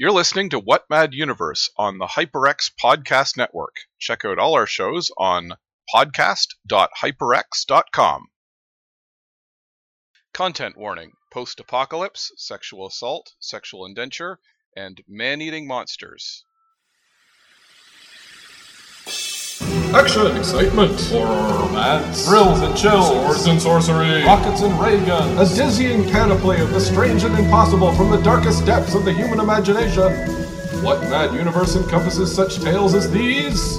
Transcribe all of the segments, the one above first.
You're listening to What Mad Universe on the HyperX Podcast Network. Check out all our shows on podcast.hyperx.com. Content warning post apocalypse, sexual assault, sexual indenture, and man eating monsters. Action, excitement, horror, romance, thrills and chills, swords and sorcery, rockets and ray guns, a dizzying panoply of the strange and impossible from the darkest depths of the human imagination. What mad universe encompasses such tales as these?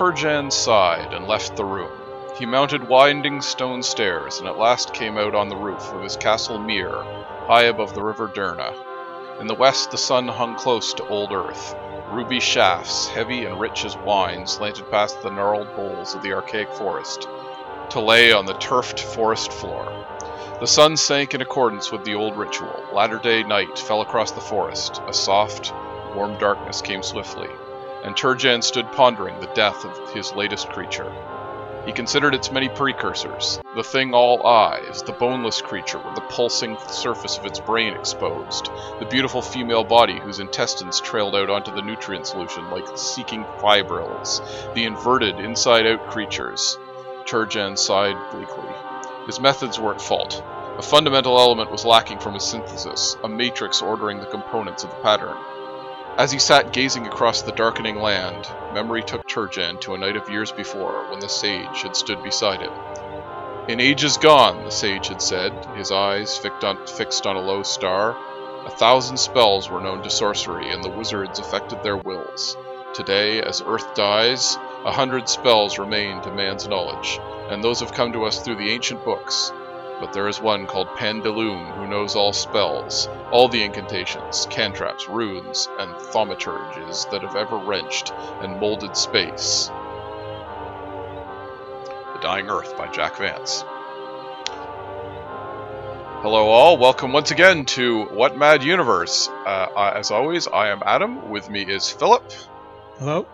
Turjan sighed and left the room. He mounted winding stone stairs and at last came out on the roof of his castle Miir, high above the river Derna. In the west the sun hung close to old earth. Ruby shafts, heavy and rich as wine, slanted past the gnarled boles of the archaic forest, to lay on the turfed forest floor. The sun sank in accordance with the old ritual. Latter day night fell across the forest. A soft, warm darkness came swiftly and Turjan stood pondering the death of his latest creature. He considered its many precursors the thing all eyes, the boneless creature with the pulsing surface of its brain exposed, the beautiful female body whose intestines trailed out onto the nutrient solution like seeking fibrils, the inverted, inside out creatures. Turjan sighed bleakly. His methods were at fault. A fundamental element was lacking from his synthesis, a matrix ordering the components of the pattern. As he sat gazing across the darkening land, memory took Turjan to a night of years before when the sage had stood beside him. In ages gone, the sage had said, his eyes fixed on, a low star, a thousand spells were known to sorcery, and the wizards affected their wills. Today, as Earth dies, a hundred spells remain to man's knowledge, and those have come to us through the ancient books, but there is one called Pandelume who knows all spells, all the incantations, cantraps, runes, and thaumaturges that have ever wrenched and molded space. The Dying Earth by Jack Vance. Hello, all. Welcome once again to What Mad Universe. Uh, as always, I am Adam. With me is Philip. Hello.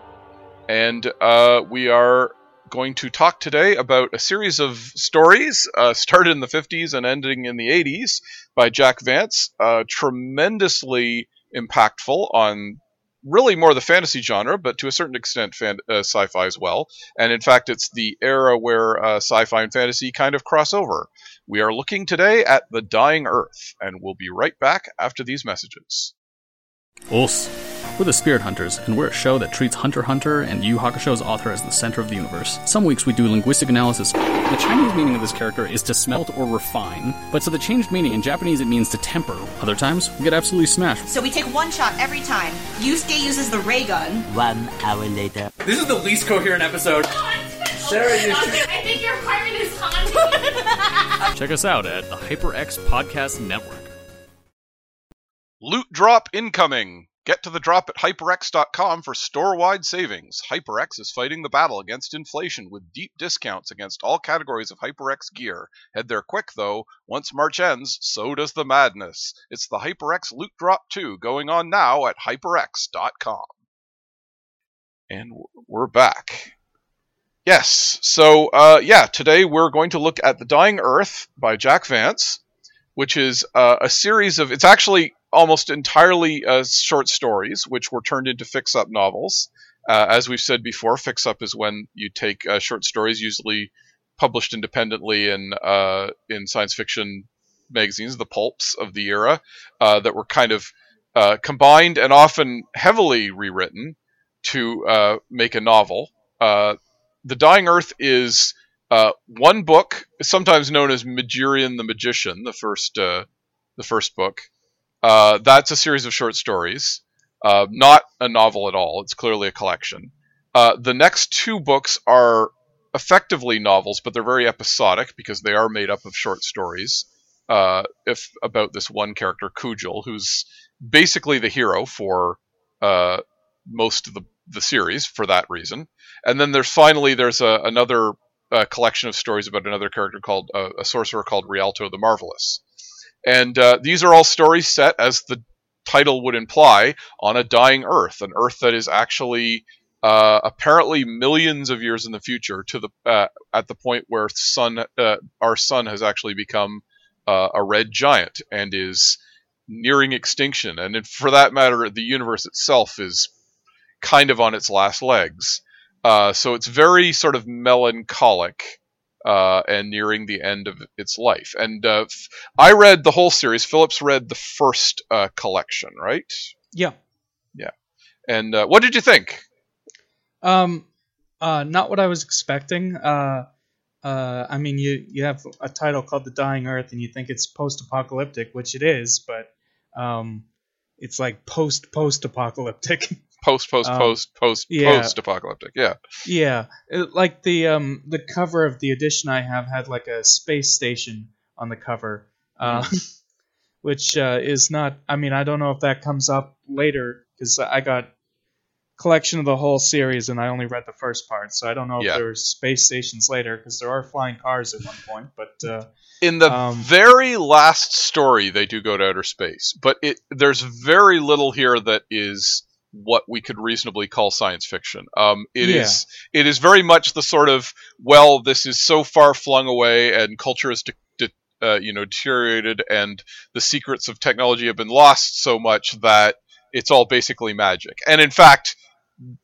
And uh, we are going to talk today about a series of stories uh, started in the 50s and ending in the 80s by Jack Vance. Uh, tremendously impactful on really more the fantasy genre, but to a certain extent fan- uh, sci-fi as well. And in fact, it's the era where uh, sci-fi and fantasy kind of cross over. We are looking today at The Dying Earth, and we'll be right back after these messages. Us. We're the Spirit Hunters, and we're a show that treats Hunter Hunter and Yu Hakusho's author as the center of the universe. Some weeks we do linguistic analysis. The Chinese meaning of this character is to smelt or refine, but so the changed meaning in Japanese it means to temper. Other times we get absolutely smashed. So we take one shot every time. Yusuke uses the ray gun. One hour later. This is the least coherent episode. Oh, Sarah, you I think your heart is haunting. Check us out at the HyperX Podcast Network. Loot drop incoming! Get to the drop at hyperx.com for store-wide savings. HyperX is fighting the battle against inflation with deep discounts against all categories of HyperX gear. Head there quick though. Once March ends, so does the madness. It's the HyperX Loot Drop 2 going on now at hyperx.com. And we're back. Yes, so uh, yeah, today we're going to look at The Dying Earth by Jack Vance, which is uh, a series of. It's actually almost entirely uh, short stories, which were turned into fix-up novels. Uh, as we've said before, fix-up is when you take uh, short stories, usually published independently in uh, in science fiction magazines, the pulps of the era, uh, that were kind of uh, combined and often heavily rewritten to make a novel. the Dying Earth is one book, sometimes known as Mazirian the Magician, the first the first book. Uh, that's a series of short stories, uh, not a novel at all. It's clearly a collection. Uh, the next two books are effectively novels, but they're very episodic because they are made up of short stories. Uh, if about this one character, Cugel, who's basically the hero for uh, most of the, the series for that reason. And then there's finally there's a, another collection of stories about another character called a sorcerer called Rialto the Marvelous. And uh, these are all stories set, as the title would imply, on a dying Earth, an Earth that is actually uh, apparently millions of years in the future, to the uh, at the point where sun uh, our sun has actually become uh, a red giant and is nearing extinction, and for that matter, the universe itself is kind of on its last legs. Uh, so it's very sort of melancholic uh, and nearing the end of its life. And uh, f- I read the whole series. Philip's read the first uh, collection, right? Yeah. Yeah. And uh, what did you think? Um, uh, not what I was expecting. Uh, uh, I mean, you you have a title called The Dying Earth, and you think it's post-apocalyptic, which it is, but um, it's like post post. Post, post, Um, post, post, yeah. post apocalyptic. Yeah. yeah, it, like the um the cover of the edition I have had like a space station on the cover, uh, which uh, is not. I mean, I don't know if that comes up later because I got collection of the whole series and I only read the first part, so I don't know Yeah. if there's space stations later because there are flying cars at one point, but. Uh, In the Um, very last story, they do go to outer space, but it there's very little here that is what we could reasonably call science fiction. Um, it is Yeah. it is very much the sort of well, this is so far flung away, and culture is de- de- uh, you know deteriorated, and the secrets of technology have been lost so much that it's all basically magic. And in fact,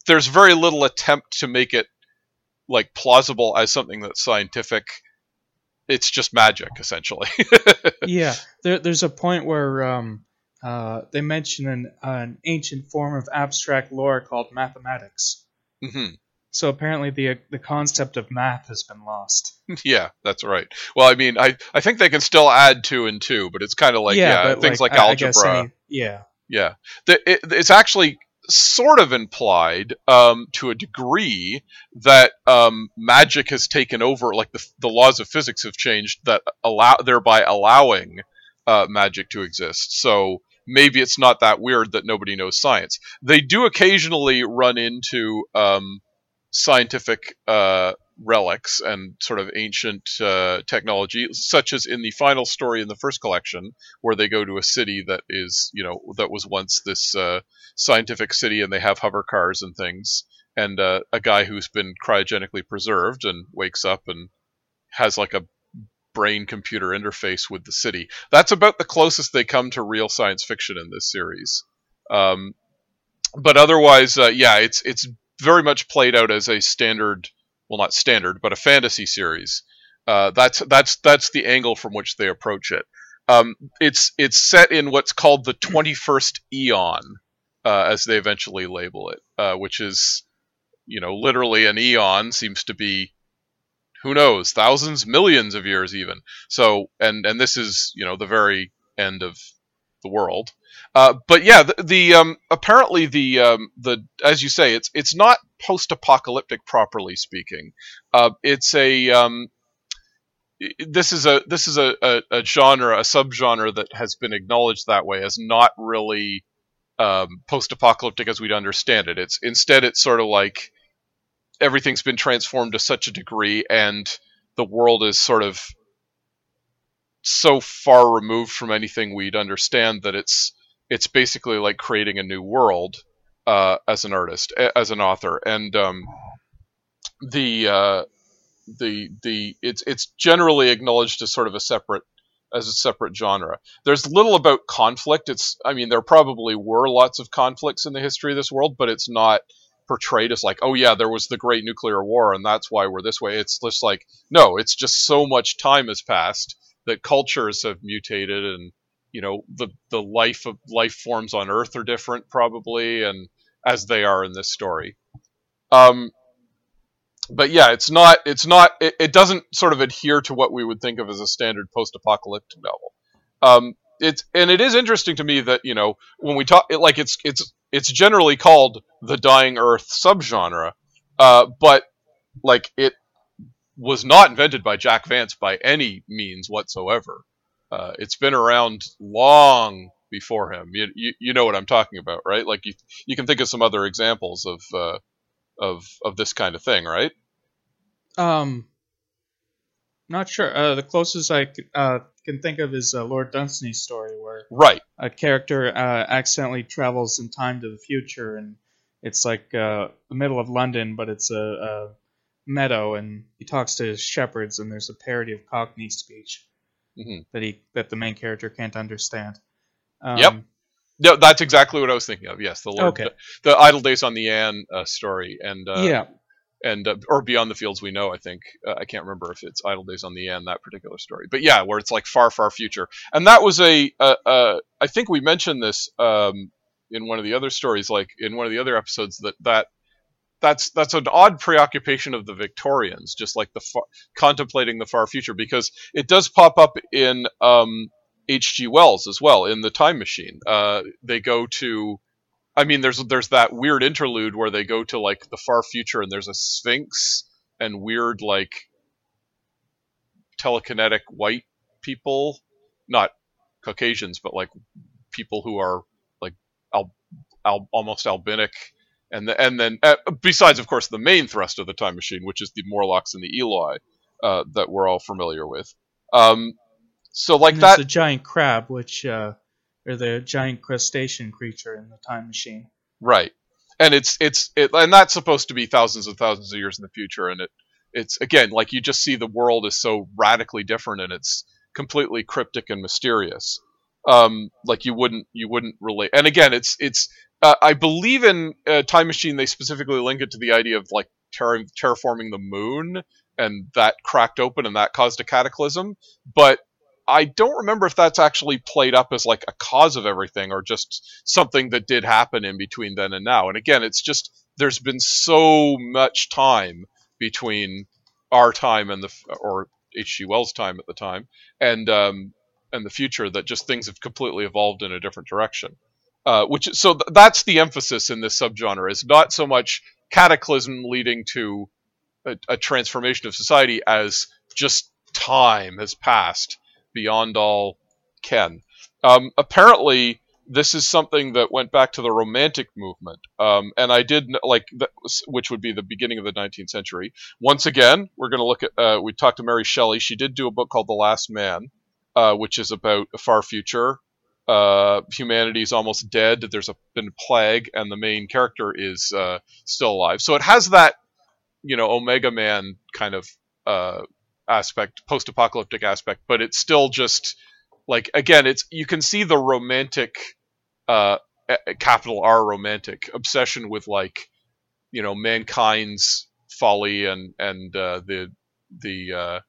there's very little attempt to make it like plausible as something that's scientific. It's just magic, essentially. yeah, there, there's a point where um, uh, they mention an, an ancient form of abstract lore called mathematics. hmm So apparently the the concept of math has been lost. Yeah, that's right. Well, I mean, I, I think they can still add two and two, but it's kind of like yeah, but things like, I- I guess algebra. any- yeah, Yeah, the, it, it's actually sort of implied um, to a degree that um, magic has taken over, like the, the laws of physics have changed, that allow thereby allowing uh, magic to exist. So maybe it's not that weird that nobody knows science. They do occasionally run into um, scientific uh, relics and sort of ancient uh, technology, such as in the final story in the first collection, where they go to a city that is, you know, that was once this uh, scientific city, and they have hover cars and things, and uh, a guy who's been cryogenically preserved and wakes up and has like a brain computer interface with the city. That's about the closest they come to real science fiction in this series. Um, but otherwise, uh, yeah, it's it's very much played out as a standard, well, not standard, but a fantasy series. Uh, that's that's that's the angle from which they approach it. Um, it's it's set in what's called the 21st eon, uh, as they eventually label it, uh, which is, you know, literally an eon seems to be, who knows, thousands, millions of years even. So, and and this is you know the very end of the world. Uh, but yeah, the, the um, apparently the um, the as you say, it's it's not post-apocalyptic properly speaking. Uh, it's a um, this is a this is a, a, a genre, a subgenre that has been acknowledged that way as not really um, post-apocalyptic as we'd understand it. It's instead it's sort of like everything's been transformed to such a degree, and the world is sort of so far removed from anything we'd understand that it's it's basically like creating a new world uh, as an artist, as an author, and um, the uh, the the it's it's generally acknowledged as sort of a separate as a separate genre. There's little about conflict. It's I mean there probably were lots of conflicts in the history of this world, but it's not portrayed as like oh yeah there was the great nuclear war and that's why we're this way. It's just like no, it's just so much time has passed that cultures have mutated and you know the the life of life forms on Earth are different probably and as they are in this story. Um, but yeah, it's not. It's not. It, it doesn't sort of adhere to what we would think of as a standard post-apocalyptic novel. Um, it's and it is interesting to me that you know when we talk, it, like it's it's it's generally called the Dying Earth subgenre, uh, but like it was not invented by Jack Vance by any means whatsoever. Uh, it's been around long before him. You, you, you know what I'm talking about, right? Like you you can think of some other examples of uh, of of this kind of thing, right? Um, not sure. Uh, the closest I c- uh, can think of is uh, Lord Dunsany's story, where Right. a character uh, accidentally travels in time to the future, and it's like uh, the middle of London, but it's a, a meadow, and he talks to shepherds, and there's a parody of Cockney speech Mhm. that he that the main character can't understand. Um, Yep. No, that's exactly what I was thinking of. Yes, the Lord, Okay. the, the Idle Days on the Yann uh, story, and uh, yeah. And uh, or Beyond the Fields We Know. I think uh, I can't remember if it's Idle Days on the Yann that particular story, but yeah, where it's like far, far future, and that was a. Uh, uh, I think we mentioned this um, in one of the other stories, like in one of the other episodes, that that that's that's an odd preoccupation of the Victorians, just like the far, contemplating the far future, because it does pop up in um, H.G. Wells as well in the Time Machine. Uh, they go to I mean, there's there's that weird interlude where they go to like the far future and there's a sphinx and weird like telekinetic white people, not Caucasians, but like people who are like al- al- almost albinic, and the, and then uh, besides, of course, the main thrust of the time machine, which is the Morlocks and the Eloi uh, that we're all familiar with. Um, so like and there's that, a giant crab, which uh, or the giant crustacean creature in the time machine. Right. And it's it's it, and that's supposed to be thousands and thousands of years in the future and it it's again like you just see the world is so radically different and it's completely cryptic and mysterious. Um like you wouldn't you wouldn't relate. And again it's it's uh, I believe in uh, Time Machine they specifically link it to the idea of like terra- terraforming the moon and that cracked open and that caused a cataclysm, but I don't remember if that's actually played up as like a cause of everything or just something that did happen in between then and now. And again, it's just there's been so much time between our time and the or H.G. Wells' time at the time and um, and the future that just things have completely evolved in a different direction. Uh, which so th- that's the emphasis in this subgenre is not so much cataclysm leading to a, a transformation of society as just time has passed beyond all ken. Um, apparently, this is something that went back to the Romantic movement, um, and I did like which would be the beginning of the 19th century. Once again, we're going to look at. Uh, we talked to Mary Shelley. She did do a book called The Last Man, uh, which is about a far future. Uh, is almost dead. There's a, been a plague, and the main character is uh, still alive. So it has that, you know, Omega Man kind of aspect, post-apocalyptic aspect, but it's still just like again, it's you can see the romantic, uh, capital R romantic obsession with like, you know, mankind's folly and and uh, the the uh,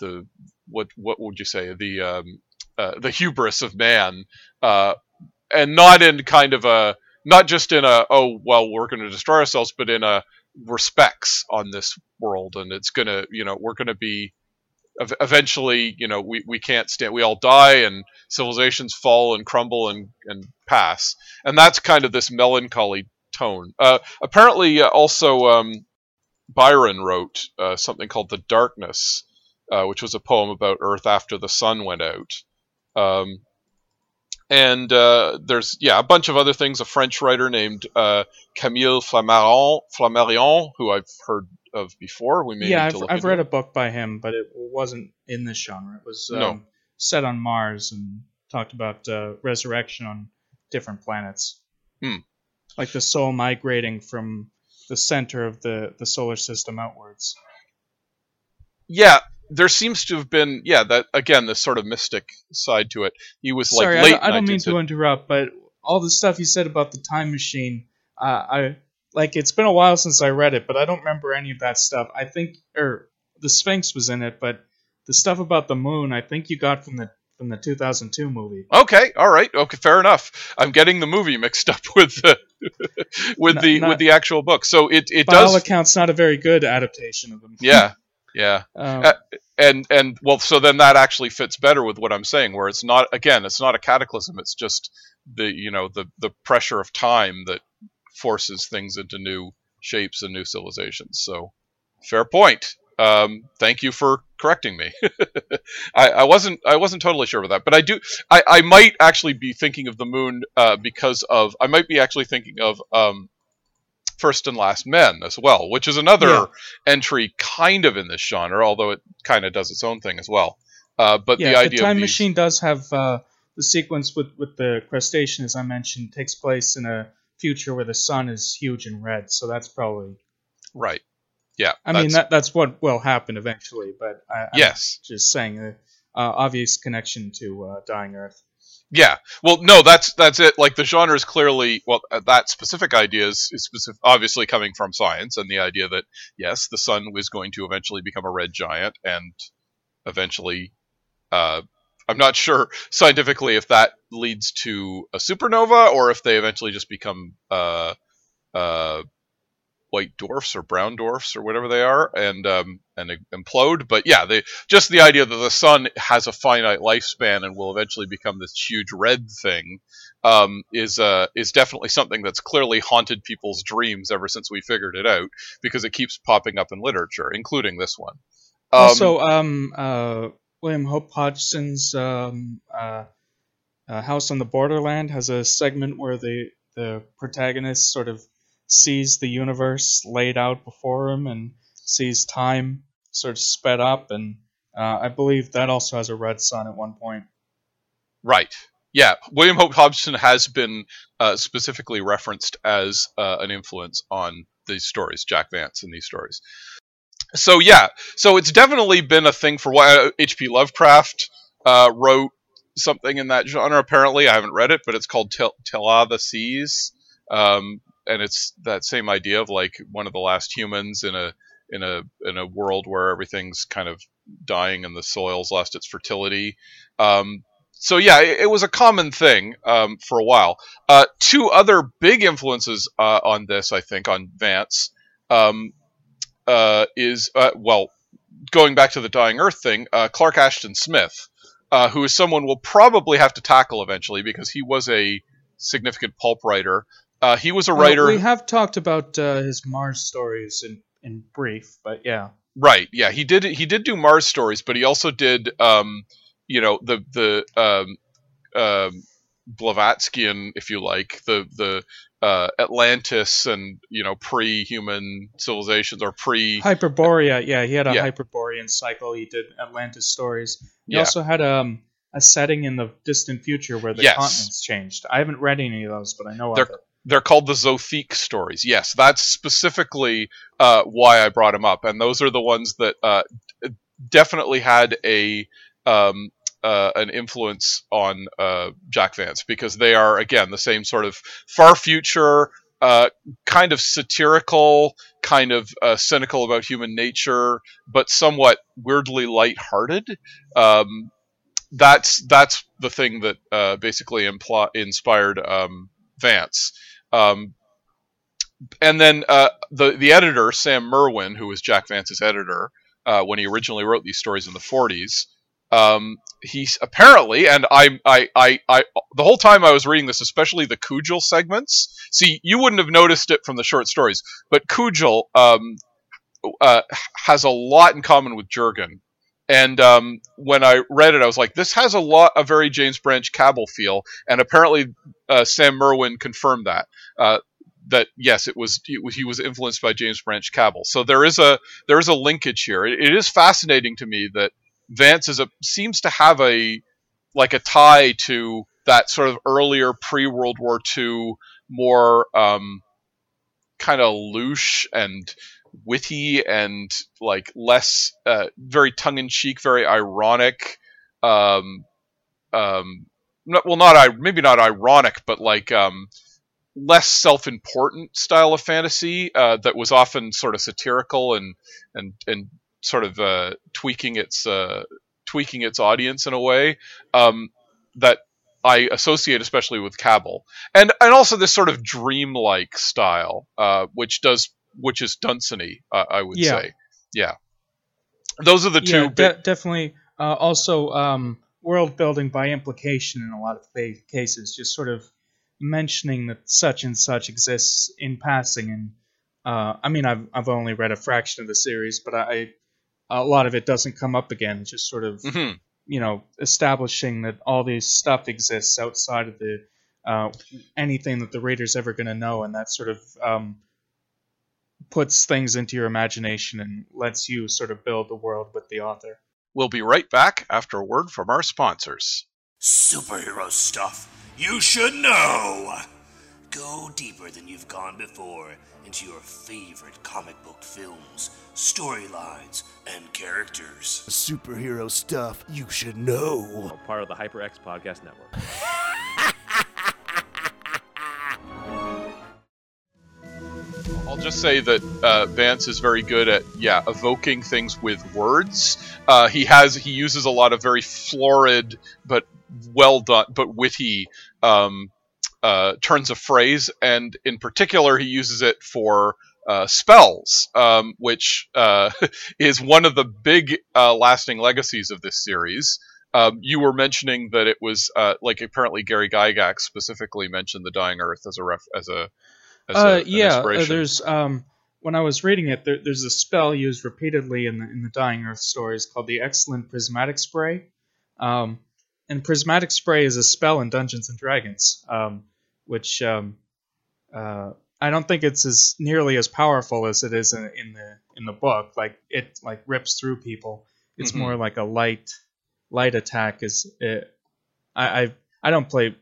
the what what would you say? The um, uh, the hubris of man, uh, and not in kind of a not just in a oh well we're going to destroy ourselves, but in a respects on this world, and it's gonna you know we're gonna be eventually you know we, we can't stand we all die and civilizations fall and crumble and and pass, and that's kind of this melancholy tone. Uh, apparently, uh, also um, Byron wrote uh, something called The Darkness, uh, which was a poem about Earth after the sun went out. Um, and uh, there's yeah a bunch of other things. A French writer named uh, Camille Flammarion, Flammarion, who I've heard of before. We may yeah, need I've, look I've read it. a book by him, but it wasn't in this genre. It was um, No. set on Mars and talked about uh, resurrection on different planets. Hmm. Like the soul migrating from the center of the, the solar system outwards. Yeah, there seems to have been yeah that again this sort of mystic side to it. He was like Sorry, I late. don't, I don't mean to interrupt, but all the stuff you said about the time machine, uh, I like it's been a while since I read it, but I don't remember any of that stuff. I think, or the Sphinx was in it, but the stuff about the moon, I think you got from the from the 2002 movie. Okay, all right, okay, fair enough. I'm getting the movie mixed up with the with Not- the not- with the actual book. So it it By all does. accounts, not a very good adaptation of them. Yeah, yeah. Um, Uh, and and well so then that actually fits better with what i'm saying where it's not again it's not a cataclysm it's just the you know the the pressure of time that forces things into new shapes and new civilizations. So fair point. Um, thank you for correcting me. I, I wasn't i wasn't totally sure about that but i do i, I might actually be thinking of the moon uh, because of i might be actually thinking of um, first and last men as well which is another Yeah. entry kind of in this genre, although it kind of does its own thing as well. Uh, but yeah, the idea time of these, machine does have uh, the sequence with with the crustacean, as I mentioned, takes place in a future where the sun is huge and red. So that's probably. right? Yeah, I mean, that's- that that's what will happen eventually. But I, I'm yes, just saying, uh, uh, obvious connection to uh, Dying Earth. Yeah. Well, no, that's that's it. Like the genre is clearly well, uh, that specific idea is, is specific, obviously coming from science and the idea that yes, the sun was going to eventually become a red giant and eventually. Uh, I'm not sure scientifically if that leads to a supernova or if they eventually just become uh, uh, white dwarfs or brown dwarfs or whatever they are and um, and implode. But yeah, they just the idea that the sun has a finite lifespan and will eventually become this huge red thing um, is uh, is definitely something that's clearly haunted people's dreams ever since we figured it out because it keeps popping up in literature, including this one. Um, also, um, uh, William Hope Hodgson's um, uh, uh, House on the Borderland has a segment where the the protagonist sort of sees the universe laid out before him and sees time sort of sped up, and uh, I believe that also has a red sun at one point. Right. Yeah, William Hope Hodgson has been uh, specifically referenced as uh, an influence on these stories, Jack Vance in these stories. So yeah, so it's definitely been a thing for while. H.P. Lovecraft uh, wrote something in that genre. Apparently, I haven't read it, but it's called Tel- Till A' the Seas, um, and it's that same idea of like one of the last humans in a in a in a world where everything's kind of dying and the soil's lost its fertility. Um, so yeah, it, it was a common thing um, for a while. Uh, two other big influences uh, on this, I think, on Vance, um, uh, is uh, well, going back to the Dying Earth thing, uh, Clark Ashton Smith, uh, who is someone we'll probably have to tackle eventually because he was a significant pulp writer. Uh, he was a writer. we have talked about uh, his Mars stories in in brief, but yeah. Right. Yeah, he did. He did do Mars stories, but he also did, um, you know, the the um, um, Blavatskyan, if you like, the the uh, Atlantis and you know pre-human civilizations or pre. Hyperborea, yeah, he had a Yeah. Hyperborean cycle. He did Atlantis stories. He Yeah. also had um, a setting in the distant future where the Yes. continents changed. I haven't read any of those, but I know They're- of it. They're called the Zothique stories. Yes, that's specifically uh, why I brought them up, and those are the ones that uh, definitely had a um, uh, an influence on uh, Jack Vance because they are again the same sort of far future, uh, kind of satirical, kind of uh, cynical about human nature, but somewhat weirdly lighthearted. Um, that's that's the thing that basically impl- inspired um, Vance. Um, and then uh, the the editor Sam Merwin, who was Jack Vance's editor uh, when he originally wrote these stories in the 40s, um, he's apparently, and I, I, I, I, the whole time I was reading this, especially the Cugel segments. See, you wouldn't have noticed it from the short stories, but Cugel um, uh, has a lot in common with Jurgen. And um, when I read it, I was like, "This has a lot, a very James Branch Cabell feel." And apparently, uh, Sam Merwin confirmed that. Uh, that yes, it was, he was influenced by James Branch Cabell. So there is a there is a linkage here. It, it is fascinating to me that Vance is a seems to have a like a tie to that sort of earlier pre World War II more um, kind of louche and witty and like less uh, very tongue in cheek, very ironic. Um, um, not, well, not I maybe not ironic, but like um, less self-important style of fantasy uh, that was often sort of satirical and and and sort of uh, tweaking its uh, tweaking its audience in a way um, that I associate especially with Cabell, and and also this sort of dreamlike style, uh, which does which is Dunsany, uh, I would Yeah. say, yeah. Those are the two. yeah, big- de- definitely. Uh, also, um, world building by implication in a lot of cases, just sort of mentioning that such and such exists in passing. And uh, I mean, I've I've only read a fraction of the series, but I a lot of it doesn't come up again. Just sort of Mhm. you know establishing that all this stuff exists outside of the uh, anything that the reader's ever going to know, and that sort of um, puts things into your imagination and lets you sort of build the world with the author. We'll be right back after a word from our sponsors. Superhero stuff you should know. Go deeper than you've gone before into your favorite comic book films, storylines, and characters. Superhero stuff you should know. Part of the HyperX Podcast Network. just say that uh, Vance is very good at yeah evoking things with words. Uh, he has he uses a lot of very florid but well done but witty um, uh, turns of phrase, and in particular he uses it for uh, spells, um, which uh, is one of the big uh, lasting legacies of this series. Um, you were mentioning that it was uh, like apparently Gary Gygax specifically mentioned the Dying Earth as a ref as a a, Uh, an yeah, uh, there's um, when I was reading it, there, there's a spell used repeatedly in the in the Dying Earth stories called the Excellent Prismatic Spray. Um, and Prismatic Spray is a spell in Dungeons and Dragons, um, which um, uh, I don't think it's as nearly as powerful as it is in, in the in the book. Like it like rips through people. It's Mhm. more like a light light attack. Is it, I I I don't play.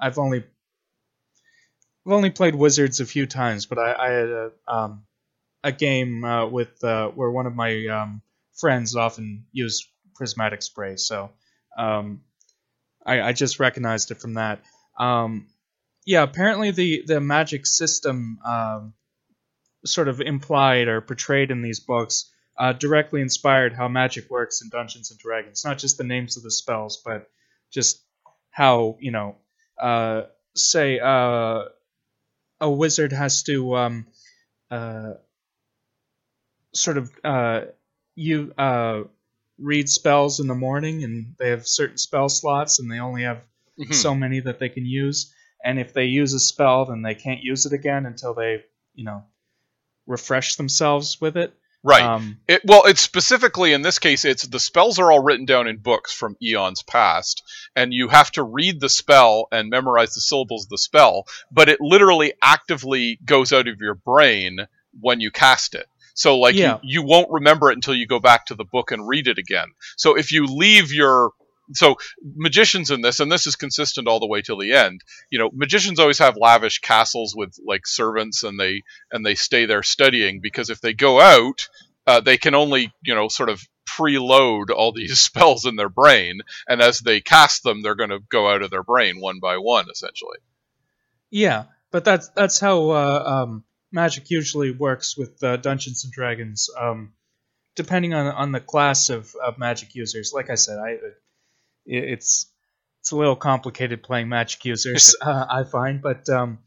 I've only I've only played Wizards a few times, but I, I had a um, a game uh, with uh, where one of my um, friends often used prismatic spray, so um, I, I just recognized it from that. Um, yeah, apparently the the magic system um, sort of implied or portrayed in these books uh, directly inspired how magic works in Dungeons and Dragons. Not just the names of the spells, but just how you know, uh, say uh, a wizard has to um, uh, sort of uh, you uh, read spells in the morning, and they have certain spell slots, and they only have Mhm. so many that they can use. And if they use a spell, then they can't use it again until they, you know, refresh themselves with it. Right. Um, It, well, it's specifically in this case, it's the spells are all written down in books from eons past, and you have to read the spell and memorize the syllables of the spell. But it literally actively goes out of your brain when you cast it. So, like, Yeah. you, you won't remember it until you go back to the book and read it again. So, if you leave your so magicians in this, and this is consistent all the way till the end. You know, magicians always have lavish castles with like servants, and they and they stay there studying because if they go out, uh, they can only you know sort of preload all these spells in their brain, and as they cast them, they're going to go out of their brain one by one, essentially. Yeah, but that's that's how uh, um, magic usually works with uh, Dungeons and Dragons. Um, depending on on the class of, of magic users, like I said, I it's it's a little complicated playing magic users. uh, I find, but um,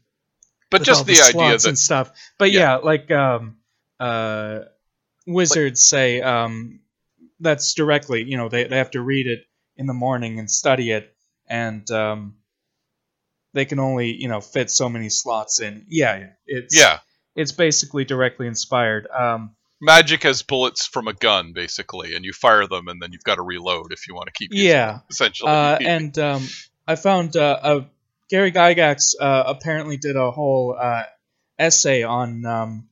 But just all the idea slots that and stuff. But Yeah. yeah, like um, uh, wizards say um, that's directly. You know, they they have to read it in the morning and study it, and um, they can only you know fit so many slots in. Yeah, yeah, it's yeah, it's basically directly inspired. Um, magic has bullets from a gun basically, and you fire them, and then you've got to reload if you want to keep. using yeah, them, essentially. Uh, and um, I found uh, uh, Gary Gygax uh, apparently did a whole uh, essay on um,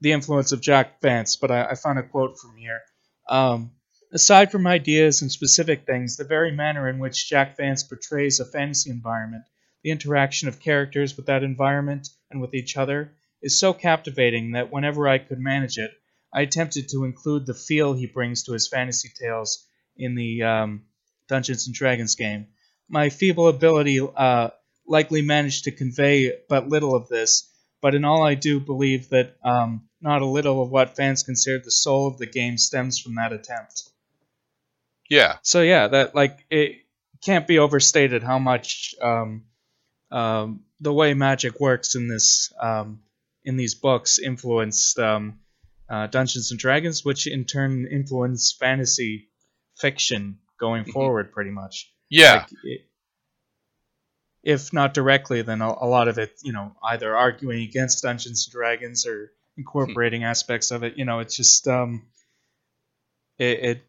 the influence of Jack Vance, but I, I found a quote from here. Um, Aside from ideas and specific things, the very manner in which Jack Vance portrays a fantasy environment, the interaction of characters with that environment and with each other, is so captivating that whenever I could manage it, I attempted to include the feel he brings to his fantasy tales in the um, Dungeons and Dragons game. My feeble ability uh, likely managed to convey but little of this, but in all I do believe that um, not a little of what fans considered the soul of the game stems from that attempt. Yeah. So yeah, that like it can't be overstated how much um, um, the way magic works in this um, in these books influenced um, uh, Dungeons and Dragons, which in turn influenced fantasy fiction going forward, pretty much. Yeah. Like, it, if not directly, then a, a lot of it, you know, either arguing against Dungeons and Dragons or incorporating aspects of it. You know, it's just um, it. it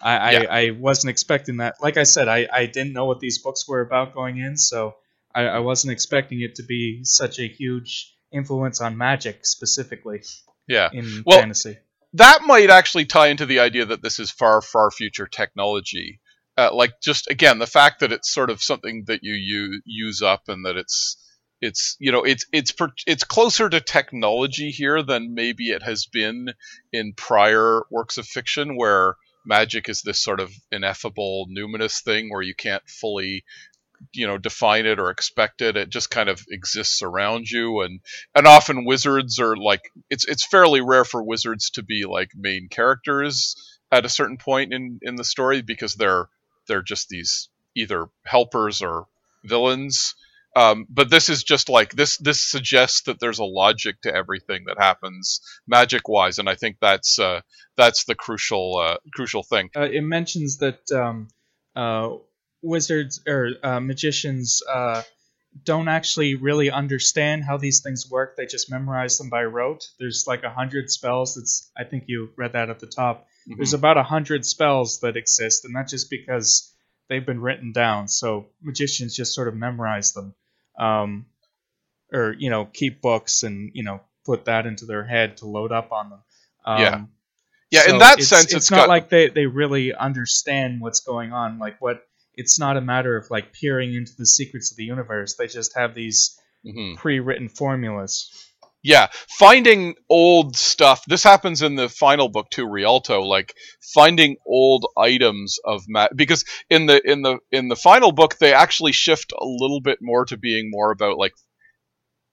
I, Yeah. I, I wasn't expecting that. Like I said, I, I didn't know what these books were about going in, so I, I wasn't expecting it to be such a huge influence on magic specifically Yeah. in Well, fantasy. that might actually tie into the idea that this is far, far future technology. Uh, like just again, the fact that it's sort of something that you use, use up, and that it's it's you know it's it's per, it's closer to technology here than maybe it has been in prior works of fiction, where magic is this sort of ineffable, numinous thing where you can't fully you know define it or expect it it just kind of exists around you. And and often wizards are like it's it's fairly rare for wizards to be like main characters at a certain point in in the story because they're they're just these either helpers or villains. Um, but this is just like this this suggests that there's a logic to everything that happens magic wise and i think that's uh that's the crucial uh crucial thing. Uh, it mentions that um, uh, wizards or uh, magicians uh, don't actually really understand how these things work. They just memorize them by rote. There's like a hundred spells. That's I think you read that at the top. There's Mhm. about a hundred spells that exist, and not just because they've been written down. So magicians just sort of memorize them, um, or you know keep books and you know put that into their head to load up on them. Um, Yeah. Yeah, in that it's, sense, it's, it's not got- like they, they really understand what's going on. Like what it's not a matter of like peering into the secrets of the universe. They just have these Mhm. pre-written formulas. Yeah, finding old stuff. This happens in the final book too, Rialto. Like finding old items of ma- because in the in the in the final book they actually shift a little bit more to being more about like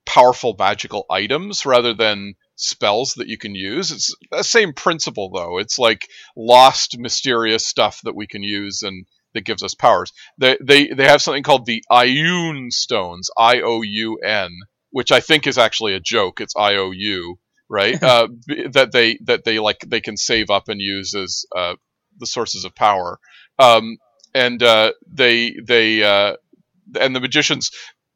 powerful magical items rather than spells that you can use. It's the same principle though. It's like lost mysterious stuff that we can use and that gives us powers. They they they have something called the Ioun stones, I O U N, which I think is actually a joke. It's I O U, right? uh, that they that they like they can save up and use as uh, the sources of power. Um, and uh, they they uh, and the magicians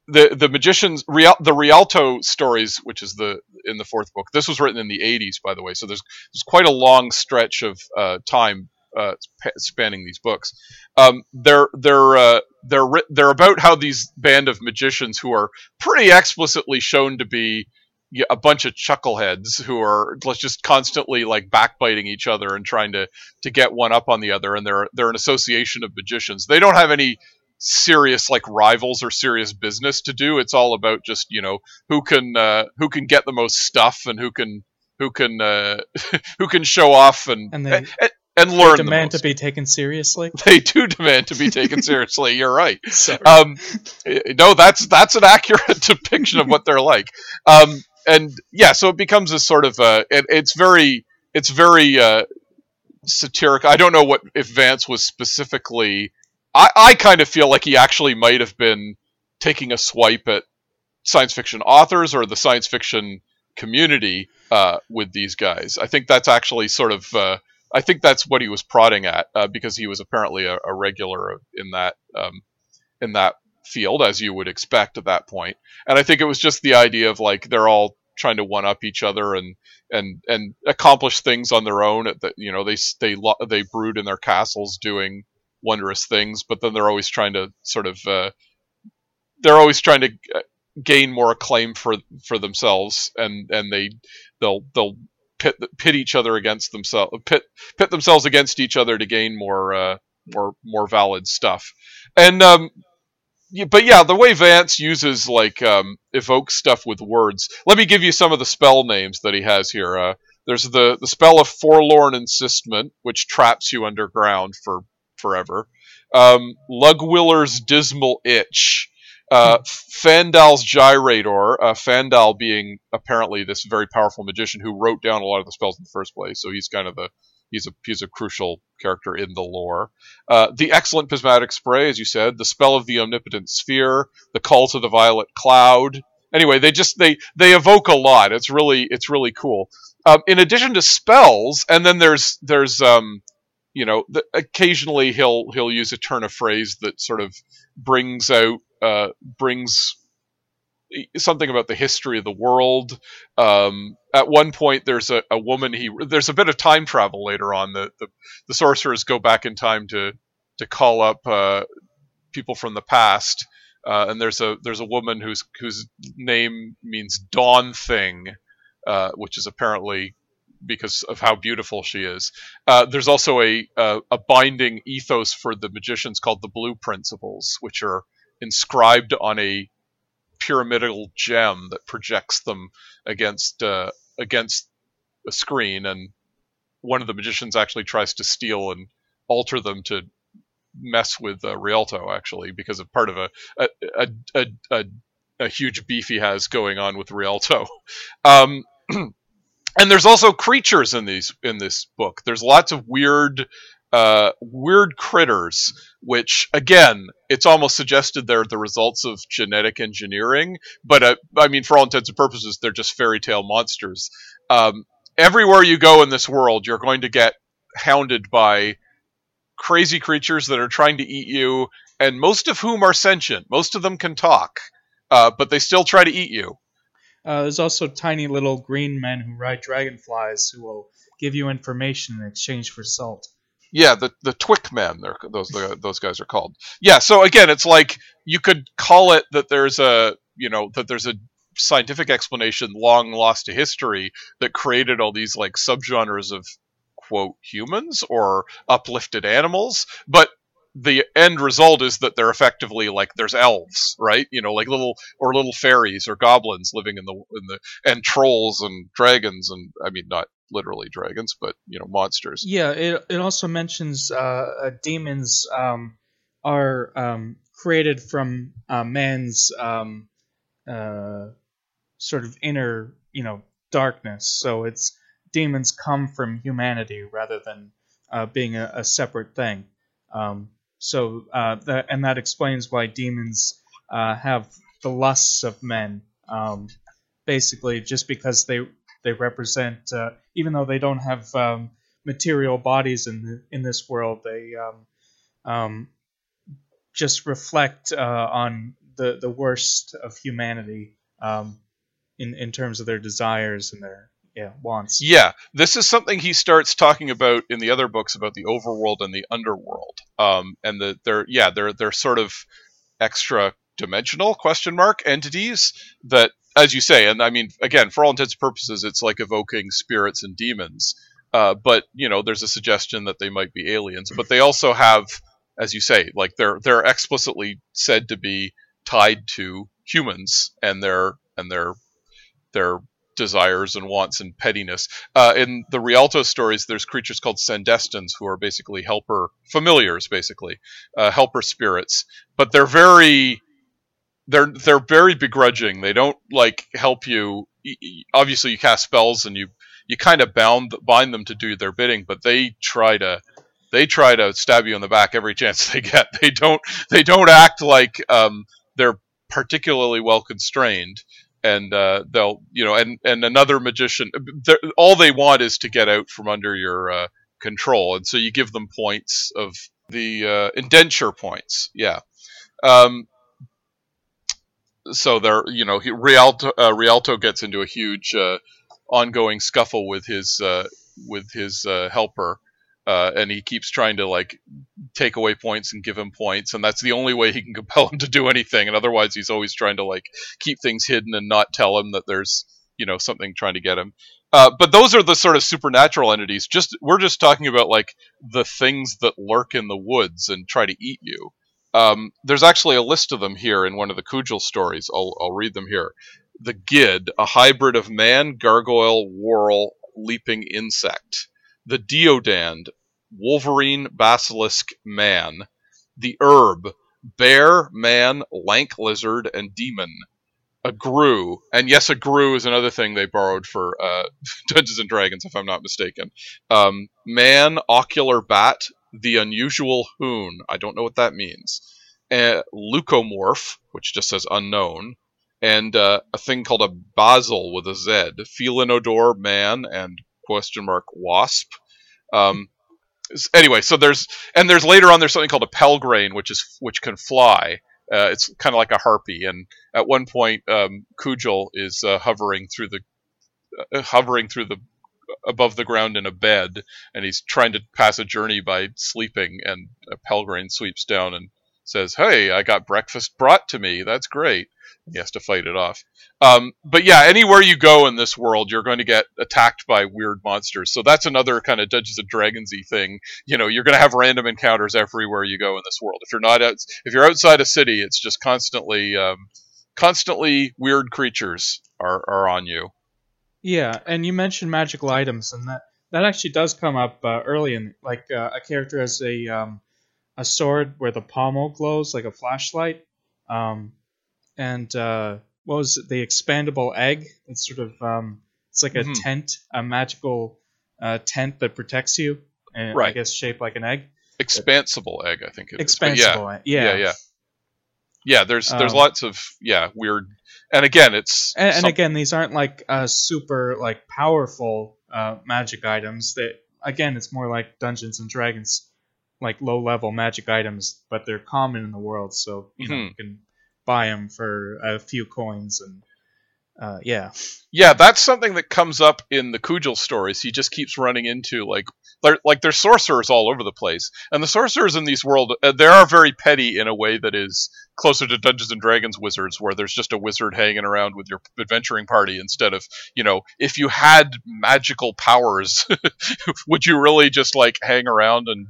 the the magicians Real, the Rialto stories, which is the in the fourth book. This was written in the 80s, by the way. So there's there's quite a long stretch of uh, time uh, spanning these books. Um, they're they're uh, they're they're about how these band of magicians who are pretty explicitly shown to be a bunch of chuckleheads who are let's just constantly like backbiting each other and trying to to get one up on the other and they're they're an association of magicians they don't have any serious like rivals or serious business to do it's all about just you know who can uh, who can get the most stuff and who can who can uh, who can show off and And they- and, and They learn the demand to be taken seriously. they do demand to be taken seriously you're right um, eh, no, that's that's an accurate depiction of what they're like. Um, and yeah, so it becomes a sort of uh, it, it's very it's very uh, satiric. I don't know what if Vance was specifically. I, I kind of feel like he actually might have been taking a swipe at science fiction authors or the science fiction community uh, with these guys. I think that's actually sort of. I think that's what he was prodding at uh, because he was apparently a, a regular in that um, in that field as you would expect at that point. And I think it was just the idea of like they're all trying to one up each other and and and accomplish things on their own. That you know they they they brood in their castles doing wondrous things, but then they're always trying to sort of uh, they're always trying to uh, gain more acclaim for for themselves, and and they they'll they'll pit pit each other against themselves pit pit themselves against each other to gain more uh, more more valid stuff. And um, yeah, but yeah, the way Vance uses like um, evokes stuff with words. Let me give you some of the spell names that he has here. Uh, there's the the spell of forlorn encystment, which traps you underground for forever. Um, Lugwiler's dismal itch. Uh, Phandaal's gyrator. Uh, Fandal being apparently this very powerful magician who wrote down a lot of the spells in the first place, so he's kind of the he's a he's a crucial character in the lore. Uh, the excellent prismatic spray, as you said, the spell of the omnipotent sphere, the call to the violet cloud. Anyway, they just they they evoke a lot. It's really it's really cool. Um, in addition to spells, and then there's there's um, you know the, occasionally he'll he'll use a turn of phrase that sort of brings out uh, brings something about the history of the world. Um, at one point, there's a, a woman. He there's a bit of time travel later on. The the, the sorcerers go back in time to to call up uh, people from the past. Uh, and there's a there's a woman whose whose name means Dawn Thing, uh, which is apparently because of how beautiful she is. Uh, there's also a, a, a binding ethos for the magicians called the Blue Principles, which are inscribed on a pyramidal gem that projects them against uh, against a screen, and one of the magicians actually tries to steal and alter them to mess with uh, Rhialto actually because of part of a a, a, a, a, a huge beef he has going on with Rhialto. Um, and there's also creatures in these in this book. There's lots of weird uh, weird critters, which again, it's almost suggested they're the results of genetic engineering. But uh, I mean, for all intents and purposes, they're just fairy tale monsters. Um, everywhere you go in this world, you're going to get hounded by crazy creatures that are trying to eat you, and most of whom are sentient. Most of them can talk, uh, but they still try to eat you. Uh, there's also tiny little green men who ride dragonflies who will give you information in exchange for salt. Yeah, the the Twk-men, they're, those the, those guys are called. Yeah, so again, it's like you could call it that there's a you know that there's a scientific explanation long lost to history that created all these like subgenres of quote humans or uplifted animals, but the end result is that they're effectively like there's elves, right? You know, like little or little fairies or goblins living in the in the and trolls and dragons and I mean not literally dragons, but you know monsters. Yeah, it it also mentions uh, uh, demons um, are um, created from uh, man's um, uh, sort of inner you know darkness. So it's demons come from humanity rather than uh, being a, a, separate thing. Um, so uh, that and that explains why demons have the lusts of men. Um, basically, just because they they represent, uh, even though they don't have um, material bodies in the, in this world, they um, um, just reflect uh, on the the worst of humanity um, in in terms of their desires and their yeah wants. Yeah, this is something he starts talking about in the other books about the overworld and the underworld. Um, and the they're yeah they're they're sort of extra dimensional question mark entities that as you say, and I mean, again, for all intents and purposes, it's like evoking spirits and demons. Uh, but you know, there's a suggestion that they might be aliens. But they also have, as you say, like they're they're explicitly said to be tied to humans and their and their their desires and wants and pettiness. Uh, in the Rhialto stories, there's creatures called Sandestins who are basically helper familiars, basically uh, helper spirits, but they're very they're they're very begrudging. They don't like help you. Obviously, you cast spells and you you kind of bound bind them to do their bidding, but they try to they try to stab you in the back every chance they get. They don't they don't act like um, they're particularly well constrained, and uh, they'll you know and and another magician. All they want is to get out from under your uh, control, and so you give them points of the uh, indenture points. Yeah. Um, so there, you know, he, Rhialto, uh, Rhialto gets into a huge uh, ongoing scuffle with his uh, with his helper, uh, and he keeps trying to like take away points and give him points, and that's the only way he can compel him to do anything. And otherwise, he's always trying to like keep things hidden and not tell him that there's you know something trying to get him. Uh, but those are the sort of supernatural entities. Just we're just talking about like the things that lurk in the woods and try to eat you. Um, there's actually a list of them here in one of the Cugel stories. I'll, I'll read them here. The Gid, a hybrid of man, gargoyle, whorl, leaping insect. The Deodand, wolverine, basilisk, man. The Erb, bear, man, lank lizard, and demon. a Grue, and yes, a Grue is another thing they borrowed for uh, Dungeons and Dragons, if I'm not mistaken. Um, man, ocular bat, the unusual hoon. I don't know what that means. Uh, leucomorph, which just says unknown, and uh, a thing called a basil with a Z. Felinodor man and question mark wasp. Um, anyway, so there's and there's later on there's something called a pelgrane, which is which can fly. Uh, it's kind of like a harpy, and at one point, um, Cugel is uh, hovering through the uh, hovering through the above the ground in a bed, and he's trying to pass a journey by sleeping, and a pelgrane sweeps down and says, "Hey, I got breakfast brought to me. That's great." He has to fight it off. Um, but yeah, anywhere you go in this world, you're going to get attacked by weird monsters. So that's another kind of Dungeons and Dragonsy thing. You know, you're going to have random encounters everywhere you go in this world. If you're not out, if you're outside a city, it's just constantly, um, constantly weird creatures are, are on you. Yeah, and you mentioned magical items, and that that actually does come up uh, early in like uh, a character has a um, a sword where the pommel glows like a flashlight, um, and uh, what was it, the expandable egg? It's sort of um, it's like a Mhm. tent, a magical uh, tent that protects you, and I guess shaped like an egg. Expansible egg, I think it is. But yeah, Expansible egg, yeah. yeah, yeah. Yeah, there's there's Um, lots of yeah weird, and again it's And, and some- again, these aren't like uh, super like powerful uh, magic items. That again, it's more like Dungeons and Dragons, like low level magic items, but they're common in the world. So you know Mhm. you can buy them for a few coins, and uh, yeah, Yeah, that's something that comes up in the Cugel stories. He just keeps running into like there, like there's sorcerers all over the place, and the sorcerers in these world uh, they are very petty in a way that is closer to Dungeons and Dragons wizards, where there's just a wizard hanging around with your adventuring party instead of you know if you had magical powers, would you really just like hang around and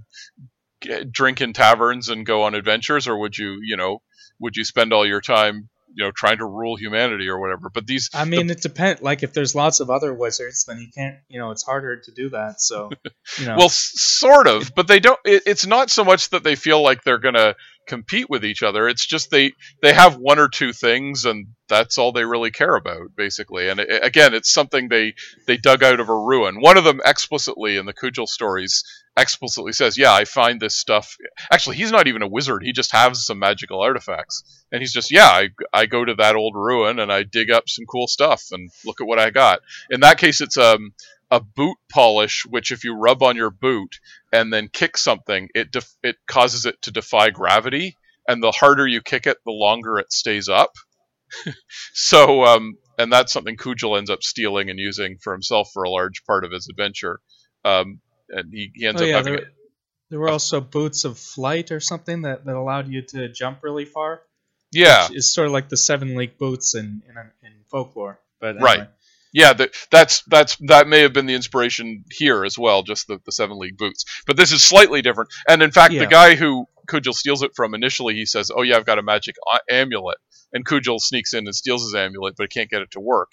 drink in taverns and go on adventures, or would you you know would you spend all your time you know trying to rule humanity or whatever? But these I mean, it depends. Like if there's lots of other wizards, then you can't. You know, it's harder to do that. So you know, Well, s- sort of, but they don't. It, it's not so much that they feel like they're gonna compete with each other. It's just they they have one or two things, and that's all they really care about, basically. And it, again, it's something they they dug out of a ruin. One of them explicitly in the Cugel stories explicitly says, "Yeah, I find this stuff." Actually, he's not even a wizard. He just has some magical artifacts, and he's just, "Yeah, I I go to that old ruin and I dig up some cool stuff and look at what I got." In that case, it's um a boot polish, which if you rub on your boot and then kick something, it def- it causes it to defy gravity, and the harder you kick it, the longer it stays up. so, um, and that's something Cugel ends up stealing and using for himself for a large part of his adventure. Um, and he, he ends oh up yeah, having there, it. there were also boots of flight or something that, that allowed you to jump really far. Yeah. it's sort of like the seven league boots in in, in folklore. But anyway. Right. Yeah, that, that's that's that may have been the inspiration here as well, just the, the seven league boots. But this is slightly different. And in fact, Yeah. the guy who Cugel steals it from initially, he says, "Oh yeah, I've got a magic amulet," and Cugel sneaks in and steals his amulet, but he can't get it to work.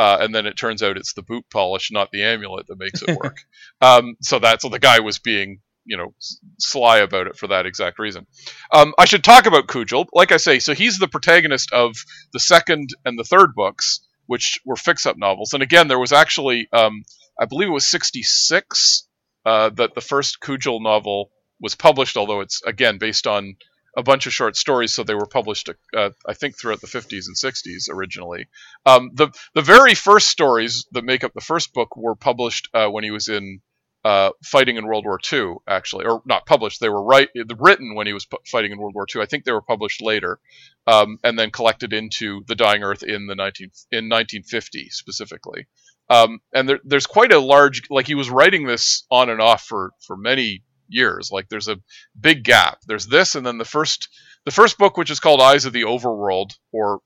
Uh, and then it turns out it's the boot polish, not the amulet, that makes it work. um, so that's the guy was being, you know, sly about it for that exact reason. Um, I should talk about Cugel. Like I say, so he's the protagonist of the second and the third books, which were fix-up novels. And again, there was actually, um, I believe it was '66 uh, that the first Cugel novel was published. Although it's again based on a bunch of short stories, so they were published, uh, I think, throughout the 50s and 60s originally. Um, the the very first stories that make up the first book were published uh, when he was in uh, fighting in World War II, actually, or not published. They were right, written when he was fighting in World War II. I think they were published later, um, and then collected into the Dying Earth in the 19 in 1950 specifically. Um, and there, there's quite a large, like he was writing this on and off for for many years. Like there's a big gap. There's this, and then the first the first book, which is called Eyes of the Overworld, or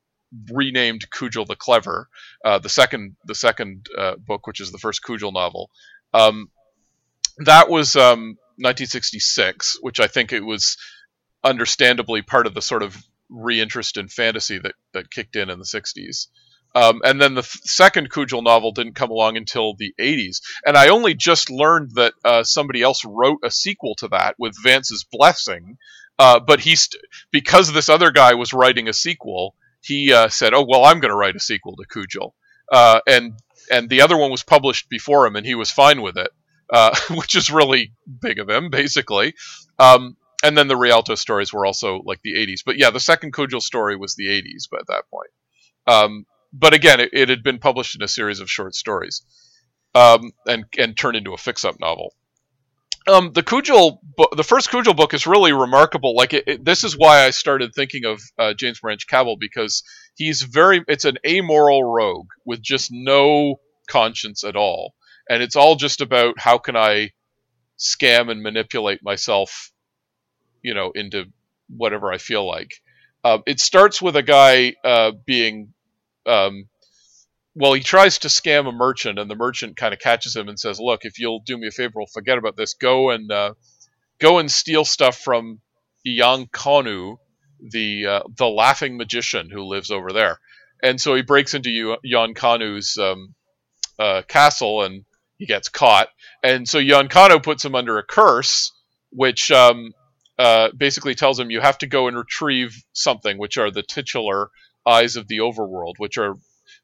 renamed Cugel the Clever. Uh, the second the second uh, book, which is the first Cugel novel. Um, that was um, 1966, which I think it was understandably part of the sort of reinterest in fantasy that, that kicked in in the 60s. Um, and then the th- second Cugel novel didn't come along until the 80s. And I only just learned that uh, somebody else wrote a sequel to that with Vance's blessing. Uh, but he's because this other guy was writing a sequel, he uh, said, "Oh well, I'm going to write a sequel to Cugel," uh, and and the other one was published before him, and he was fine with it, uh, which is really big of him, basically. Um, and then the Rialto stories were also like the 80s, but yeah, the second Cugel story was the 80s, but at that point. Um, but again, it, it, had been published in a series of short stories, um, and and turned into a fix-up novel. Um, the Cugel, bu- the first Cugel book is really remarkable. Like it, it, this is why I started thinking of uh, James Branch Cabell because he's very, it's an amoral rogue with just no conscience at all, and it's all just about how can I scam and manipulate myself, you know, into whatever I feel like. Uh, it starts with a guy uh, being um, well, he tries to scam a merchant, and the merchant kind of catches him and says, "Look, if you'll do me a favor, we'll forget about this. Go and uh, go and steal stuff from Iucounu, the uh, the laughing magician who lives over there." And so he breaks into Iucounu's um, uh, castle, and he gets caught. And so Iucounu puts him under a curse, which um, uh, basically tells him you have to go and retrieve something, which are the titular eyes of the overworld, which are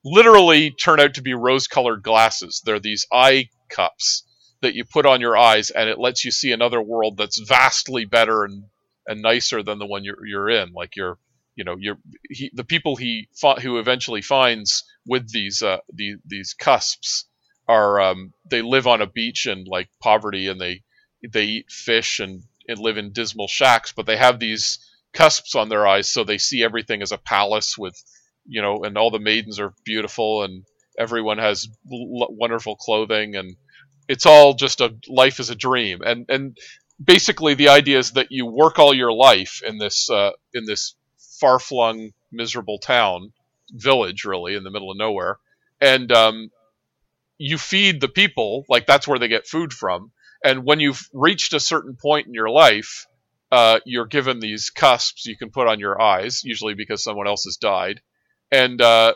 literally turn out to be rose colored glasses. They're these eye cups that you put on your eyes and it lets you see another world that's vastly better and, and nicer than the one you're, you're in. Like you're, you know, you're, he, the people he fought, who eventually finds with these, uh, the, these cusps are, um, they live on a beach in like poverty and they, they eat fish and, and live in dismal shacks, but they have these cusps on their eyes so they see everything as a palace with you know, and all the maidens are beautiful and everyone has wonderful clothing and it's all just a life is a dream. And and basically the idea is that you work all your life in this uh, in this far flung miserable town village really in the middle of nowhere and um, you feed the people like that's where they get food from and when you've reached a certain point in your life uh, you're given these cusps you can put on your eyes usually because someone else has died and uh,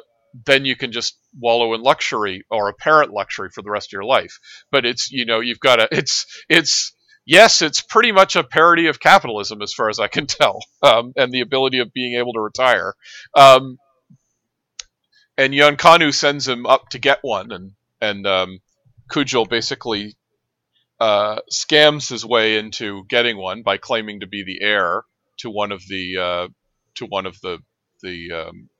then you can just wallow in luxury or apparent luxury for the rest of your life. But it's you know you've got to it's it's yes it's pretty much a parody of capitalism as far as I can tell, um, and the ability of being able to retire. Um, and Iucounu sends him up to get one, and and um, basically uh, scams his way into getting one by claiming to be the heir to one of the uh, to one of the the um,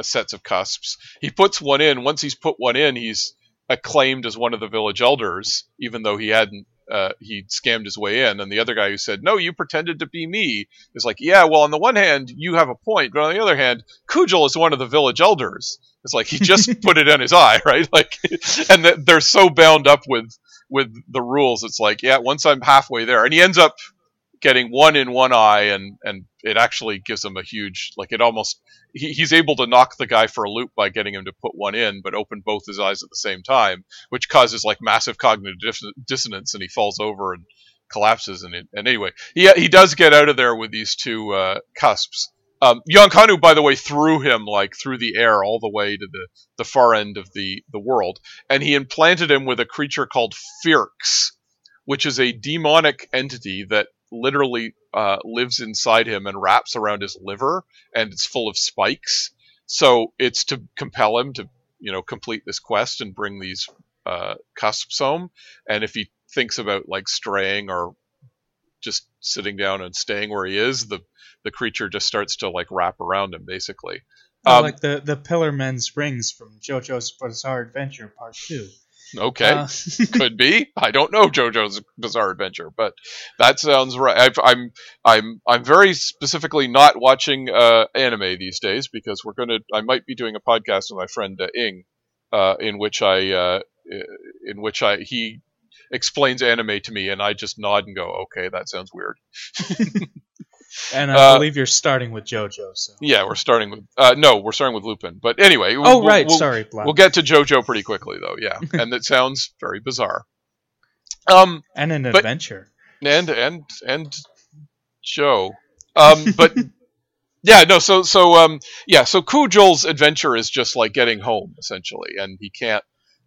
sets of cusps. He puts one in. Once he's put one in, he's acclaimed as one of the village elders, even though he hadn't. Uh, he scammed his way in, and the other guy who said, "No, you pretended to be me," is like, "Yeah, well, on the one hand, you have a point, but on the other hand, Cugel is one of the village elders." It's like he just put it in his eye, right? Like, and they're so bound up with with the rules. It's like, yeah, once I'm halfway there, and he ends up getting one in one eye, and and it actually gives him a huge like it almost he, he's able to knock the guy for a loop by getting him to put one in, but open both his eyes at the same time, which causes like massive cognitive dis- dissonance, and he falls over and collapses. And, it, and anyway, he he does get out of there with these two uh, cusps. Um, by the way, threw him like through the air all the way to the, the far end of the, the world, and he implanted him with a creature called Firx, which is a demonic entity that literally uh, lives inside him and wraps around his liver, and it's full of spikes. So it's to compel him to, you know, complete this quest and bring these uh, cusps home. And if he thinks about like straying or just sitting down and staying where he is, the the creature just starts to like wrap around him, basically. Um, like the the Pillar Men's rings from JoJo's Bizarre Adventure Part Two. Okay, uh. could be. I don't know JoJo's Bizarre Adventure, but that sounds right. i am I'm, I'm I'm very specifically not watching uh, anime these days because we're gonna. I might be doing a podcast with my friend uh, Ing, uh, in which I uh, in which I he explains anime to me, and I just nod and go, "Okay, that sounds weird." And I uh, believe you're starting with JoJo. So. Yeah, we're starting with uh, no, we're starting with Lupin. But anyway, oh we'll, right, we'll, sorry, we'll get to JoJo pretty quickly though. Yeah, and it sounds very bizarre. Um, and an but, adventure. And and and Joe. Um, but yeah, no. So so um, yeah. So Cugel's adventure is just like getting home essentially, and he can't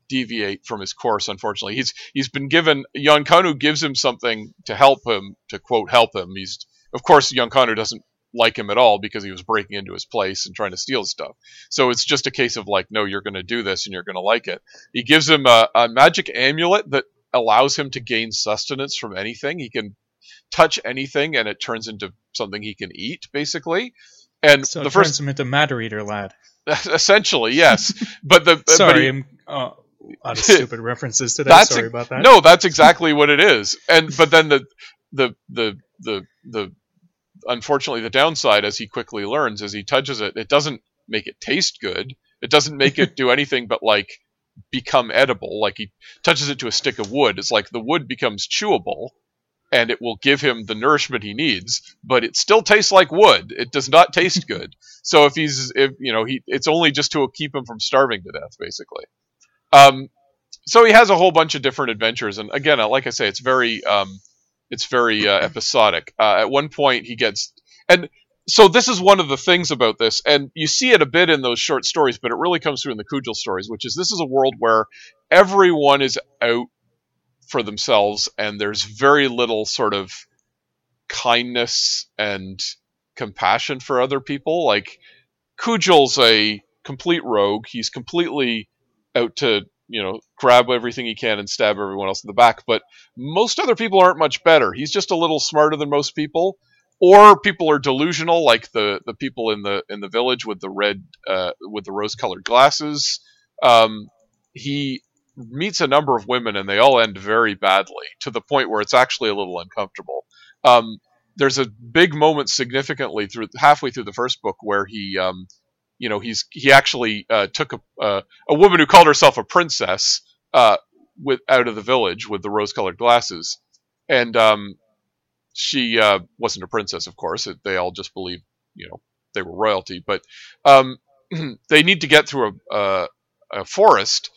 deviate from his course. Unfortunately, he's he's been given Kanu gives him something to help him to quote help him. He's of course, Iucounu doesn't like him at all because he was breaking into his place and trying to steal stuff. So it's just a case of like, no, you're going to do this and you're going to like it. He gives him a, a magic amulet that allows him to gain sustenance from anything. He can touch anything and it turns into something he can eat, basically. And So the it turns first, him into Matter Eater lad. essentially, yes. But the but Sorry, he- I'm uh, out of stupid references today. that's Sorry about that. No, that's exactly what it is. And but then the the the the the unfortunately the downside as he quickly learns as he touches it, it doesn't make it taste good. It doesn't make it do anything but like become edible. Like he touches it to a stick of wood, it's like the wood becomes chewable and it will give him the nourishment he needs, but it still tastes like wood. It does not taste good. So if he's if you know, he it's only just to keep him from starving to death basically. Um so he has a whole bunch of different adventures and again like i say it's very um it's very uh, episodic. Uh, at one point he gets and so this is one of the things about this and you see it a bit in those short stories but it really comes through in the Cugel stories which is this is a world where everyone is out for themselves and there's very little sort of kindness and compassion for other people. Like Cugel's a complete rogue. He's completely out to you know grab everything he can and stab everyone else in the back. But most other people aren't much better. He's just a little smarter than most people. Or people are delusional like the the people in the in the village with the red uh, with the rose colored glasses. Um, he meets a number of women and they all end very badly to the point where it's actually a little uncomfortable. Um, there's a big moment significantly through halfway through the first book where he um, you know he's he actually uh, took a uh, a woman who called herself a princess uh, with out of the village with the rose colored glasses. And um, she uh, wasn't a princess of course. They all just believed you know they were royalty. But um, they need to get through a, a, a forest.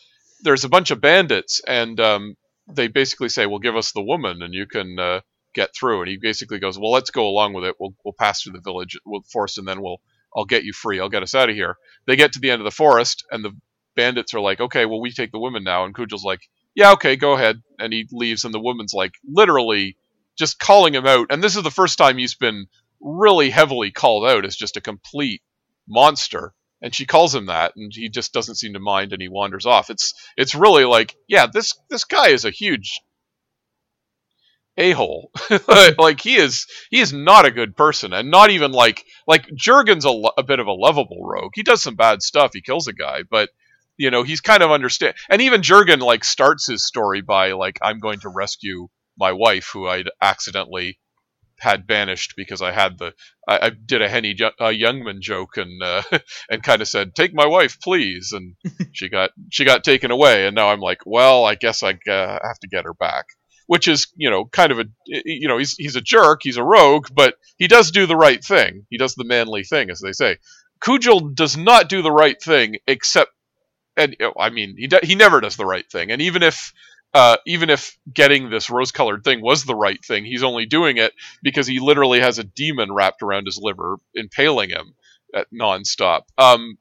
There's a bunch of bandits and um, they basically say well give us the woman and you can uh, get through. And he basically goes well let's go along with it. We'll, we'll pass through the village with forest and then we'll I'll get you free. I'll get us out of here. They get to the end of the forest, and the bandits are like, okay, well, we take the women now. And Cugel's like, yeah, okay, go ahead. And he leaves, and the woman's like, literally just calling him out. And this is the first time he's been really heavily called out as just a complete monster. And she calls him that, and he just doesn't seem to mind, and he wanders off. It's it's really like, yeah, this this guy is a huge a hole. like he is he is not a good person, and not even like like Jurgen's a, lo- a bit of a lovable rogue. He does some bad stuff. He kills a guy, but you know he's kind of understand. And even Jurgen like starts his story by like I'm going to rescue my wife who I'd accidentally had banished because I had the I, I did a Henny Ju- uh, Youngman joke and uh, and kind of said take my wife please and she got she got taken away and now I'm like well I guess I uh, have to get her back which is you know kind of a you know he's he's a jerk he's a rogue but he does do the right thing he does the manly thing as they say Cugel does not do the right thing except and I mean he do, he never does the right thing and even if uh, even if getting this rose-colored thing was the right thing, he's only doing it because he literally has a demon wrapped around his liver, impaling him at nonstop. Um,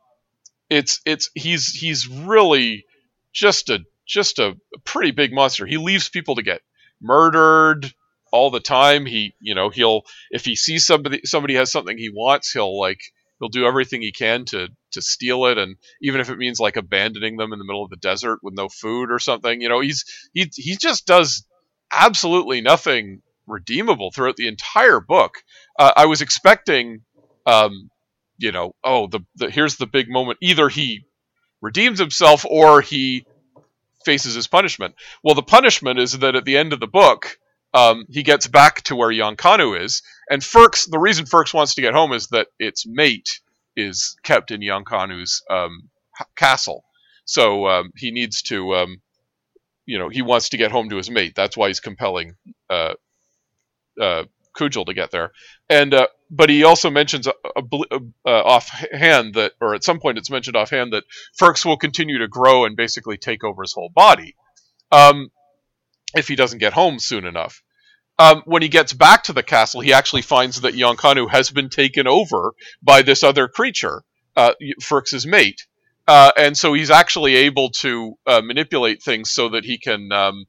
it's it's he's he's really just a just a pretty big monster. He leaves people to get murdered all the time. He you know he'll if he sees somebody somebody has something he wants, he'll like he'll do everything he can to to steal it. And even if it means like abandoning them in the middle of the desert with no food or something you know he's he he just does absolutely nothing redeemable throughout the entire book. Uh, i was expecting um you know oh the, the here's the big moment. Either he redeems himself or he faces his punishment well the punishment is that at the end of the book um, he gets back to where Iucounu is, and Firx. The reason Firx wants to get home is that its mate is kept in Iucounu's um, castle, so um, he needs to, um, you know, he wants to get home to his mate. That's why he's compelling uh, uh, to get there, and uh, but he also mentions uh, uh, offhand that, or at some point it's mentioned offhand that Firx will continue to grow and basically take over his whole body. Um, if he doesn't get home soon enough. Um, when he gets back to the castle, he actually finds that Iucounu has been taken over by this other creature, uh, Firx's mate. Uh, and so he's actually able to uh, manipulate things so that he can um,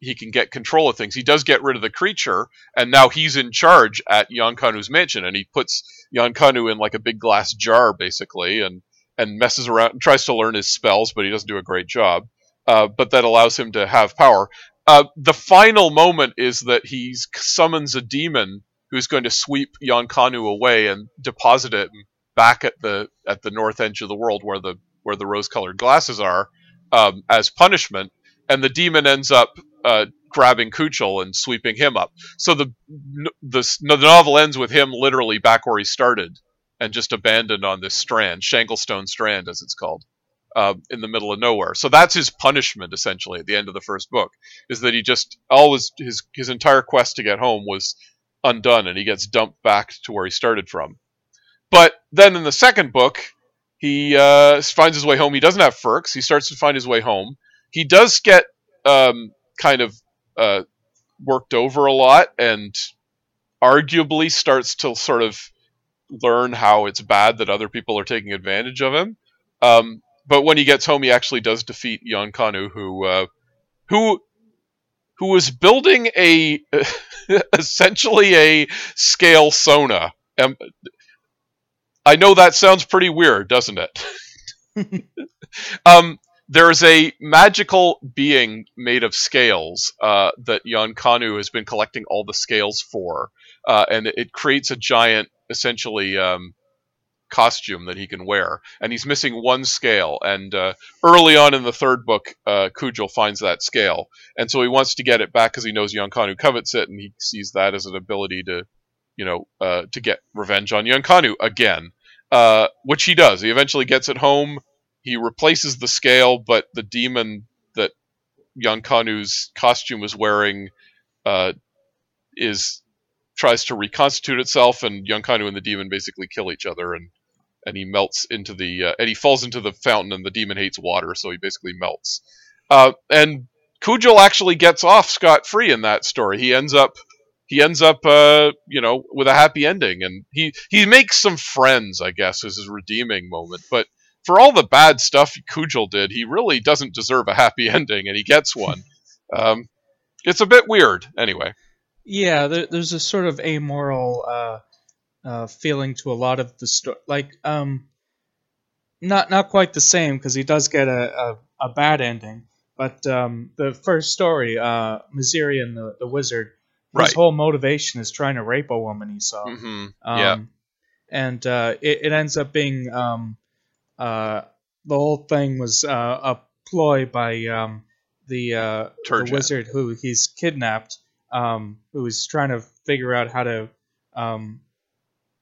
he can get control of things. He does get rid of the creature, and now he's in charge at Iucounu's mansion, and he puts Iucounu in like a big glass jar, basically, and and messes around and tries to learn his spells, but he doesn't do a great job. Uh, but that allows him to have power. Uh, the final moment is that he summons a demon who's going to sweep Iucounu away and deposit it back at the at the north edge of the world where the where the rose-colored glasses are um, as punishment, and the demon ends up uh, grabbing Cugel and sweeping him up. So the, the the novel ends with him literally back where he started and just abandoned on this strand, Shanglestone Strand, as it's called, uh, in the middle of nowhere. So that's his punishment essentially at the end of the first book, is that he just always his his entire quest to get home was undone, and he gets dumped back to where he started from. But then in the second book, he uh, finds his way home. He doesn't have Firx. He starts to find his way home. He does get um, kind of uh, worked over a lot, and arguably starts to sort of learn how it's bad that other people are taking advantage of him. Um, but when he gets home, he actually does defeat Iucounu, who uh, who who was building a essentially a scale Sona. Um, I know that sounds pretty weird, doesn't it? um, there's a magical being made of scales uh, that Iucounu has been collecting all the scales for, uh, and it creates a giant, essentially, um, costume that he can wear. And he's missing one scale. And uh, early on in the third book, uh, Cugel finds that scale, and so he wants to get it back because he knows Iucounu covets it, and he sees that as an ability to, you know, uh, to get revenge on Iucounu again. Uh, which he does. He eventually gets it home he replaces the scale, but the demon that Iucounu's costume is wearing uh, is tries to reconstitute itself, and Iucounu and the demon basically kill each other, and and he melts into the uh, and he falls into the fountain, and the demon hates water, so he basically melts. Uh, and Cugel actually gets off scot free in that story. He ends up he ends up uh, you know with a happy ending, and he he makes some friends, I guess, is his redeeming moment, but for all the bad stuff Cugel did, he really doesn't deserve a happy ending, and he gets one. Um, it's a bit weird, anyway. Yeah, there, there's a sort of amoral uh, uh, feeling to a lot of the story. Like, um, not not quite the same because he does get a, a, a bad ending. But um, the first story, uh, Mazirian the, the wizard, his right. whole motivation is trying to rape a woman he saw. Mm-hmm. Um, yeah. And uh, it, it ends up being um, the whole thing was uh, a ploy by um, the, uh, the wizard who he's kidnapped, um, who is trying to figure out how to um,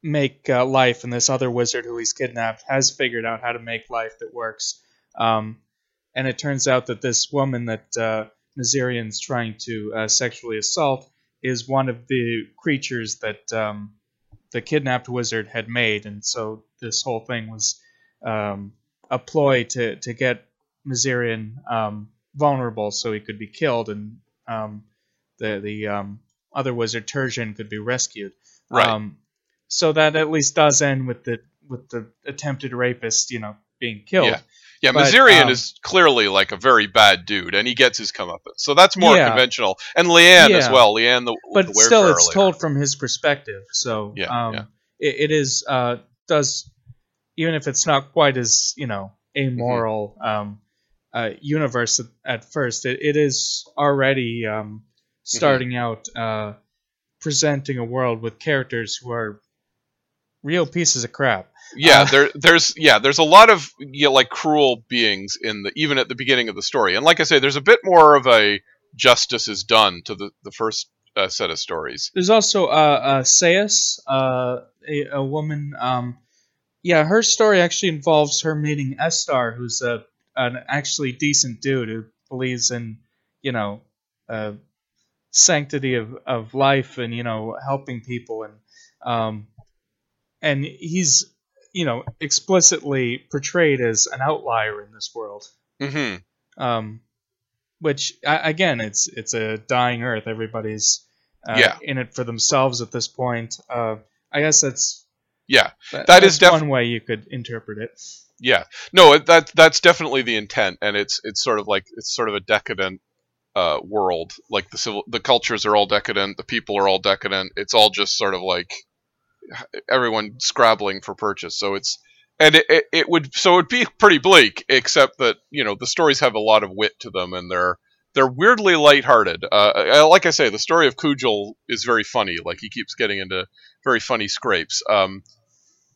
make uh, life, and this other wizard who he's kidnapped has figured out how to make life that works. Um, and it turns out that this woman that uh, Mazirian's trying to uh, sexually assault is one of the creatures that um, the kidnapped wizard had made, and so this whole thing was um, a ploy to to get Mazirian um, vulnerable so he could be killed and um, the the um, other wizard Turjan could be rescued. Right. Um, so that at least does end with the with the attempted rapist, you know, being killed. Yeah. Yeah, But, um, is clearly like a very bad dude, and he gets his comeuppance. So that's more Yeah. conventional. And Liane as well. Liane, the but the still, it's told from his perspective. So Yeah, um, yeah. It, it is uh, does even if it's not quite as you know amoral Mm-hmm. um, uh, universe at, at first, it, it is already um, Mm-hmm. starting out uh, presenting a world with characters who are real pieces of crap. Yeah, Uh, there, there's yeah, there's a lot of you know, like cruel beings in the even at the beginning of the story, and like I say, there's a bit more of a justice is done to the the first uh, set of stories. There's also uh, uh, uh, a, a woman. Um, yeah, her story actually involves her meeting Etarr, who's a an actually decent dude who believes in, you know, uh, sanctity of, of life and you know helping people and um, and he's you know explicitly portrayed as an outlier in this world. Mm-hmm. Um, which again, it's it's a dying Earth. Everybody's uh, Yeah. in it for themselves at this point. Uh, I guess that's Yeah, that, that is def- one way you could interpret it. Yeah, no, that that's definitely the intent, and it's it's sort of like it's sort of a decadent uh, world. Like the civil, the cultures are all decadent, the people are all decadent. It's all just sort of like everyone scrabbling for purchase. So it's and it, it, it would so it would be pretty bleak, except that you know the stories have a lot of wit to them and they're they're weirdly lighthearted. Uh, like I say, the story of Cugel is very funny. Like he keeps getting into very funny scrapes. Um,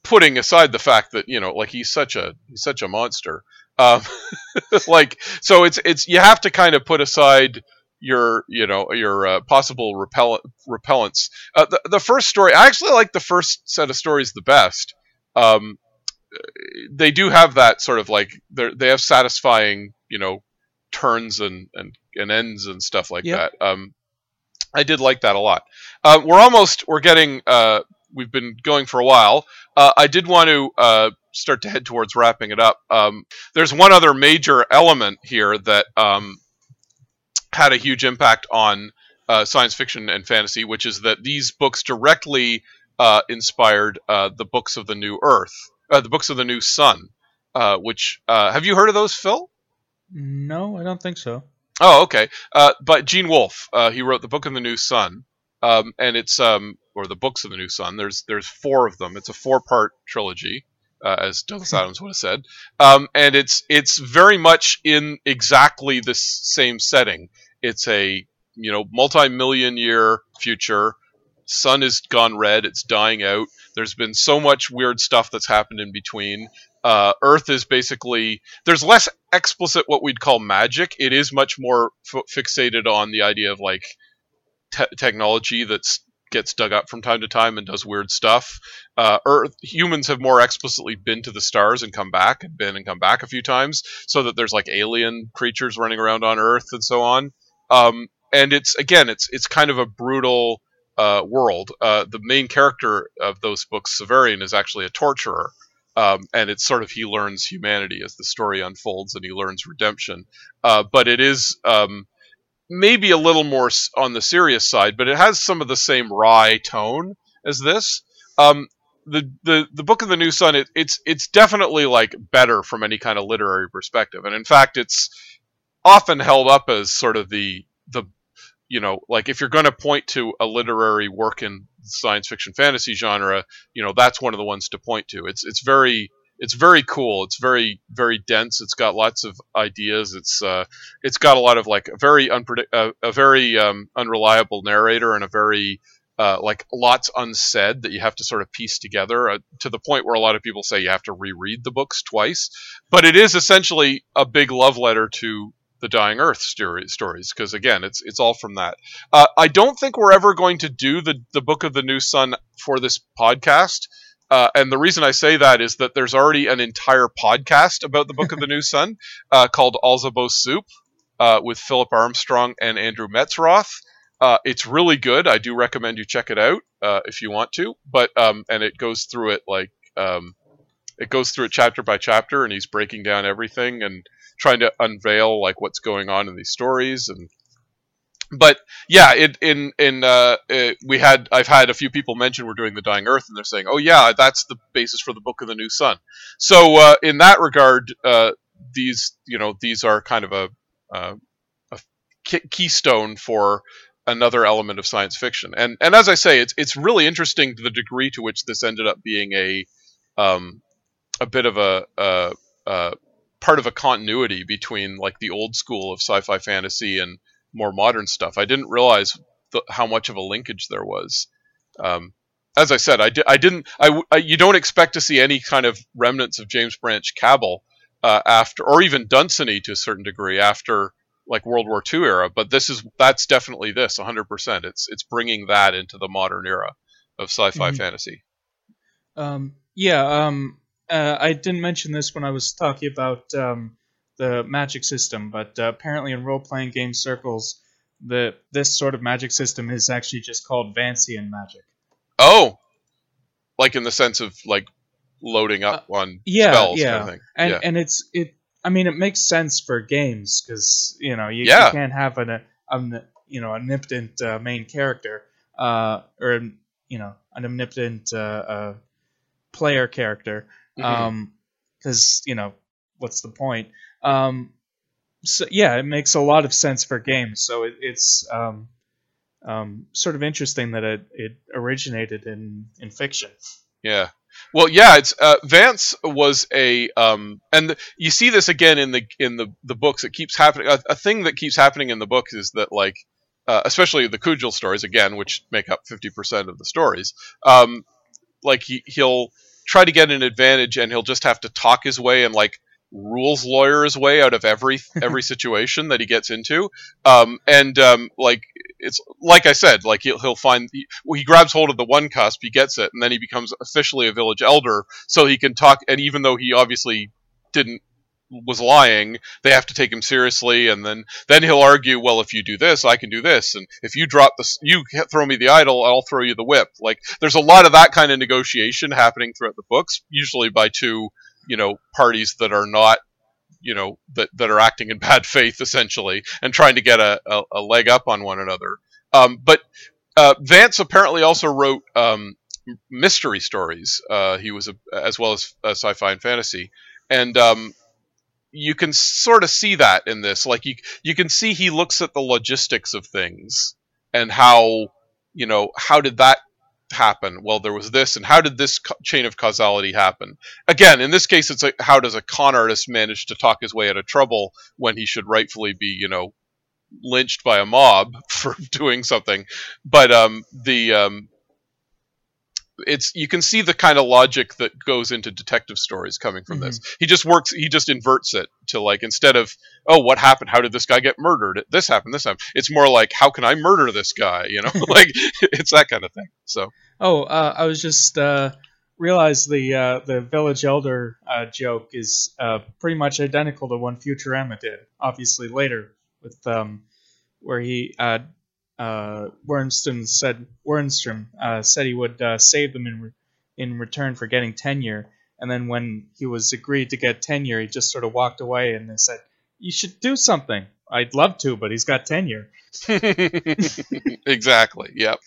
putting aside the fact that you know, like he's such a he's such a monster. Um, like so, it's it's you have to kind of put aside your you know your uh, possible repellent repellents. Uh, the the first story, I actually like the first set of stories the best. Um, they do have that sort of like they they have satisfying you know turns and and, and ends and stuff like yep. that. Um, I did like that a lot. Uh, we're almost we're getting uh, we've been going for a while. Uh, I did want to uh, start to head towards wrapping it up. Um, there's one other major element here that um, had a huge impact on uh, science fiction and fantasy, which is that these books directly uh, inspired uh, the books of the New Earth, uh, the books of the New Sun. which have you heard of those, Phil? No, I don't think so. Oh, okay. but Gene Wolfe, he wrote the Book of the New Sun, um, and it's um, or the books of the New Sun. There's there's four of them. It's a four part trilogy, uh, as Douglas Adams would have said, um, and it's it's very much in exactly the same setting. It's a you know multi million year future. Sun is gone red. It's dying out. There's been so much weird stuff that's happened in between. Uh, Earth is basically there's less explicit what we'd call magic. It is much more f- fixated on the idea of like te- technology that's gets dug up from time to time and does weird stuff. Uh, Earth humans have more explicitly been to the stars and come back and been and come back a few times, so that there's like alien creatures running around on Earth and so on. Um, and it's again, it's it's kind of a brutal uh, world. Uh, the main character of those books, Severian, is actually a torturer. Um, and it's sort of he learns humanity as the story unfolds, and he learns redemption. Uh, but it is um, maybe a little more on the serious side, but it has some of the same wry tone as this. Um, the, the the book of the new sun it, it's it's definitely like better from any kind of literary perspective and in fact it's often held up as sort of the the you know like if you're going to point to a literary work in science fiction fantasy genre you know that's one of the ones to point to it's it's very it's very cool. It's very very dense. It's got lots of ideas. It's uh, it's got a lot of like a very unpredict uh, a very um, unreliable narrator and a very uh, like lots unsaid that you have to sort of piece together uh, to the point where a lot of people say you have to reread the books twice. But it is essentially a big love letter to the Dying Earth story, stories because again, it's it's all from that. Uh, I don't think we're ever going to do the the Book of the New Sun for this podcast. Uh, and the reason I say that is that there's already an entire podcast about the Book of the New Sun uh, called Alzabo Soup uh, with Philip Armstrong and Andrew Metzroth. Uh, it's really good. I do recommend you check it out uh, if you want to. But um, and it goes through it like um, it goes through it chapter by chapter, and he's breaking down everything and trying to unveil like what's going on in these stories and but yeah, it, in in uh, it, we had I've had a few people mention we're doing the Dying Earth, and they're saying, "Oh yeah, that's the basis for the Book of the New Sun." So uh, in that regard, uh, these you know these are kind of a, uh, a keystone for another element of science fiction, and and as I say, it's it's really interesting the degree to which this ended up being a um, a bit of a, a, a part of a continuity between like the old school of sci-fi fantasy and more modern stuff. I didn't realize the, how much of a linkage there was. Um, as I said, I, di- I didn't. I, I, you don't expect to see any kind of remnants of James Branch Cabell uh, after, or even Dunsany to a certain degree after like World War II era. But this is that's definitely this 100. percent It's it's bringing that into the modern era of sci-fi mm-hmm. fantasy. Um, yeah. Um, uh, I didn't mention this when I was talking about um, the magic system, but uh, apparently in role playing game circles, the this sort of magic system is actually just called Vancian magic. Oh, like in the sense of like loading up uh, on yeah, spells, yeah. Kind of and yeah. and it's it. I mean, it makes sense for games because you know you, yeah. you, can't have an, a, you know omnipotent uh, main character uh, or you know an omnipotent uh, uh, player character because mm-hmm. um, you know what's the point? Um, so, yeah, it makes a lot of sense for games. So it, it's um, um, sort of interesting that it, it originated in in fiction. Yeah. Well, yeah, it's uh, Vance was a um, and the, you see this again in the in the the books. It keeps happening. A, a thing that keeps happening in the books is that like, uh, especially the Cugel stories again, which make up fifty percent of the stories. Um, like he he'll try to get an advantage, and he'll just have to talk his way and like rules lawyer his way out of every every situation that he gets into. Um, and um, like it's like I said, like he'll he'll find he, well, he grabs hold of the one cusp, he gets it, and then he becomes officially a village elder, so he can talk. And even though he obviously didn't was lying, they have to take him seriously, and then then he'll argue, well, if you do this, I can do this, and if you drop this you throw me the idol, I'll throw you the whip. Like there's a lot of that kind of negotiation happening throughout the books, usually by two you know parties that are not you know that that are acting in bad faith essentially and trying to get a, a, a leg up on one another. Um, but uh, Vance apparently also wrote um, mystery stories. Uh, he was a, as well as uh, sci-fi and fantasy, and um, you can sort of see that in this. Like you you can see he looks at the logistics of things and how you know how did that happen? Well, there was this, and how did this co- chain of causality happen? Again, in this case, it's like how does a con artist manage to talk his way out of trouble when he should rightfully be, you know, lynched by a mob for doing something? But um, the um, it's you can see the kind of logic that goes into detective stories coming from mm-hmm. this. He just works. He just inverts it to like instead of oh what happened? How did this guy get murdered? This happened. This happened. It's more like how can I murder this guy? You know, like it's that kind of thing. So oh, uh, I was just uh, realized the uh, the village elder uh, joke is uh, pretty much identical to one Futurama did. Obviously later with um, where he uh, Wernstrom said Wernstrom uh, said he would uh, save them in re- in return for getting tenure, and then when he was agreed to get tenure, he just sort of walked away and they said, "You should do something." I'd love to, but he's got tenure. exactly. Yep.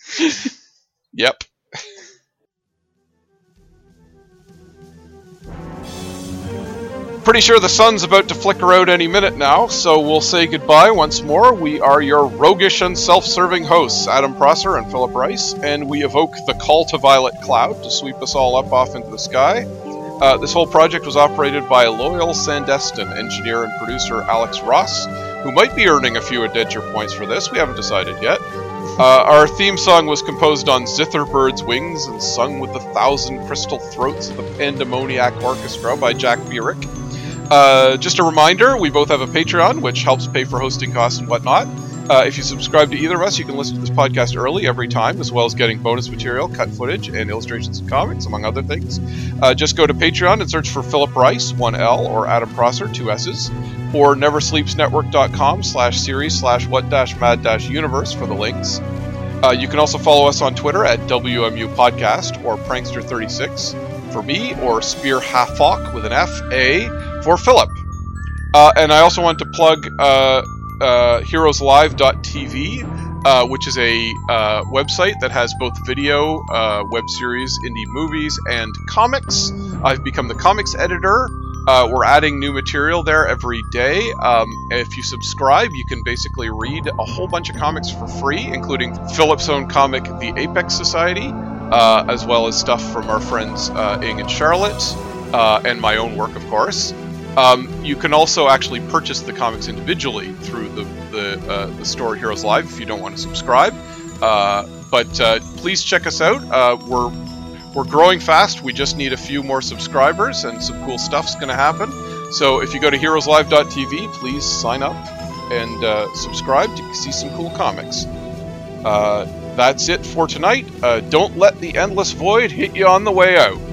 yep. Pretty sure the sun's about to flicker out any minute now, so we'll say goodbye once more. We are your roguish and self serving hosts, Adam Prosser and Philip Rice, and we evoke the call to Violet Cloud to sweep us all up off into the sky. Uh, this whole project was operated by loyal Sandestin engineer and producer Alex Ross, who might be earning a few adventure points for this. We haven't decided yet. Uh, our theme song was composed on Zither Bird's Wings and sung with the thousand crystal throats of the Pandemoniac Orchestra by Jack Burek. Uh, just a reminder, we both have a Patreon, which helps pay for hosting costs and whatnot. Uh, if you subscribe to either of us, you can listen to this podcast early every time, as well as getting bonus material, cut footage, and illustrations and comics, among other things. Uh, just go to Patreon and search for Philip Rice, 1L, or Adam Prosser, 2 S's, or neversleepsnetwork.com slash series slash what dash mad dash universe for the links. Uh, you can also follow us on Twitter at WMU Podcast or Prankster36 for me, or Spear Halfhawk with an F A for Philip. Uh, and I also want to plug uh, uh, heroeslive.tv, uh, which is a uh, website that has both video, uh, web series, indie movies, and comics. I've become the comics editor. Uh, we're adding new material there every day. Um, if you subscribe, you can basically read a whole bunch of comics for free, including Philip's own comic, The Apex Society, uh, as well as stuff from our friends uh, Ing and Charlotte, uh, and my own work, of course. Um, you can also actually purchase the comics individually through the the, uh, the store Heroes Live if you don't want to subscribe. Uh, but uh, please check us out. We're we're growing fast. We just need a few more subscribers, and some cool stuff's going to happen. So if you go to heroeslive.tv, please sign up and subscribe to see some cool comics. Uh, that's it for tonight. don't let the endless void hit you on the way out.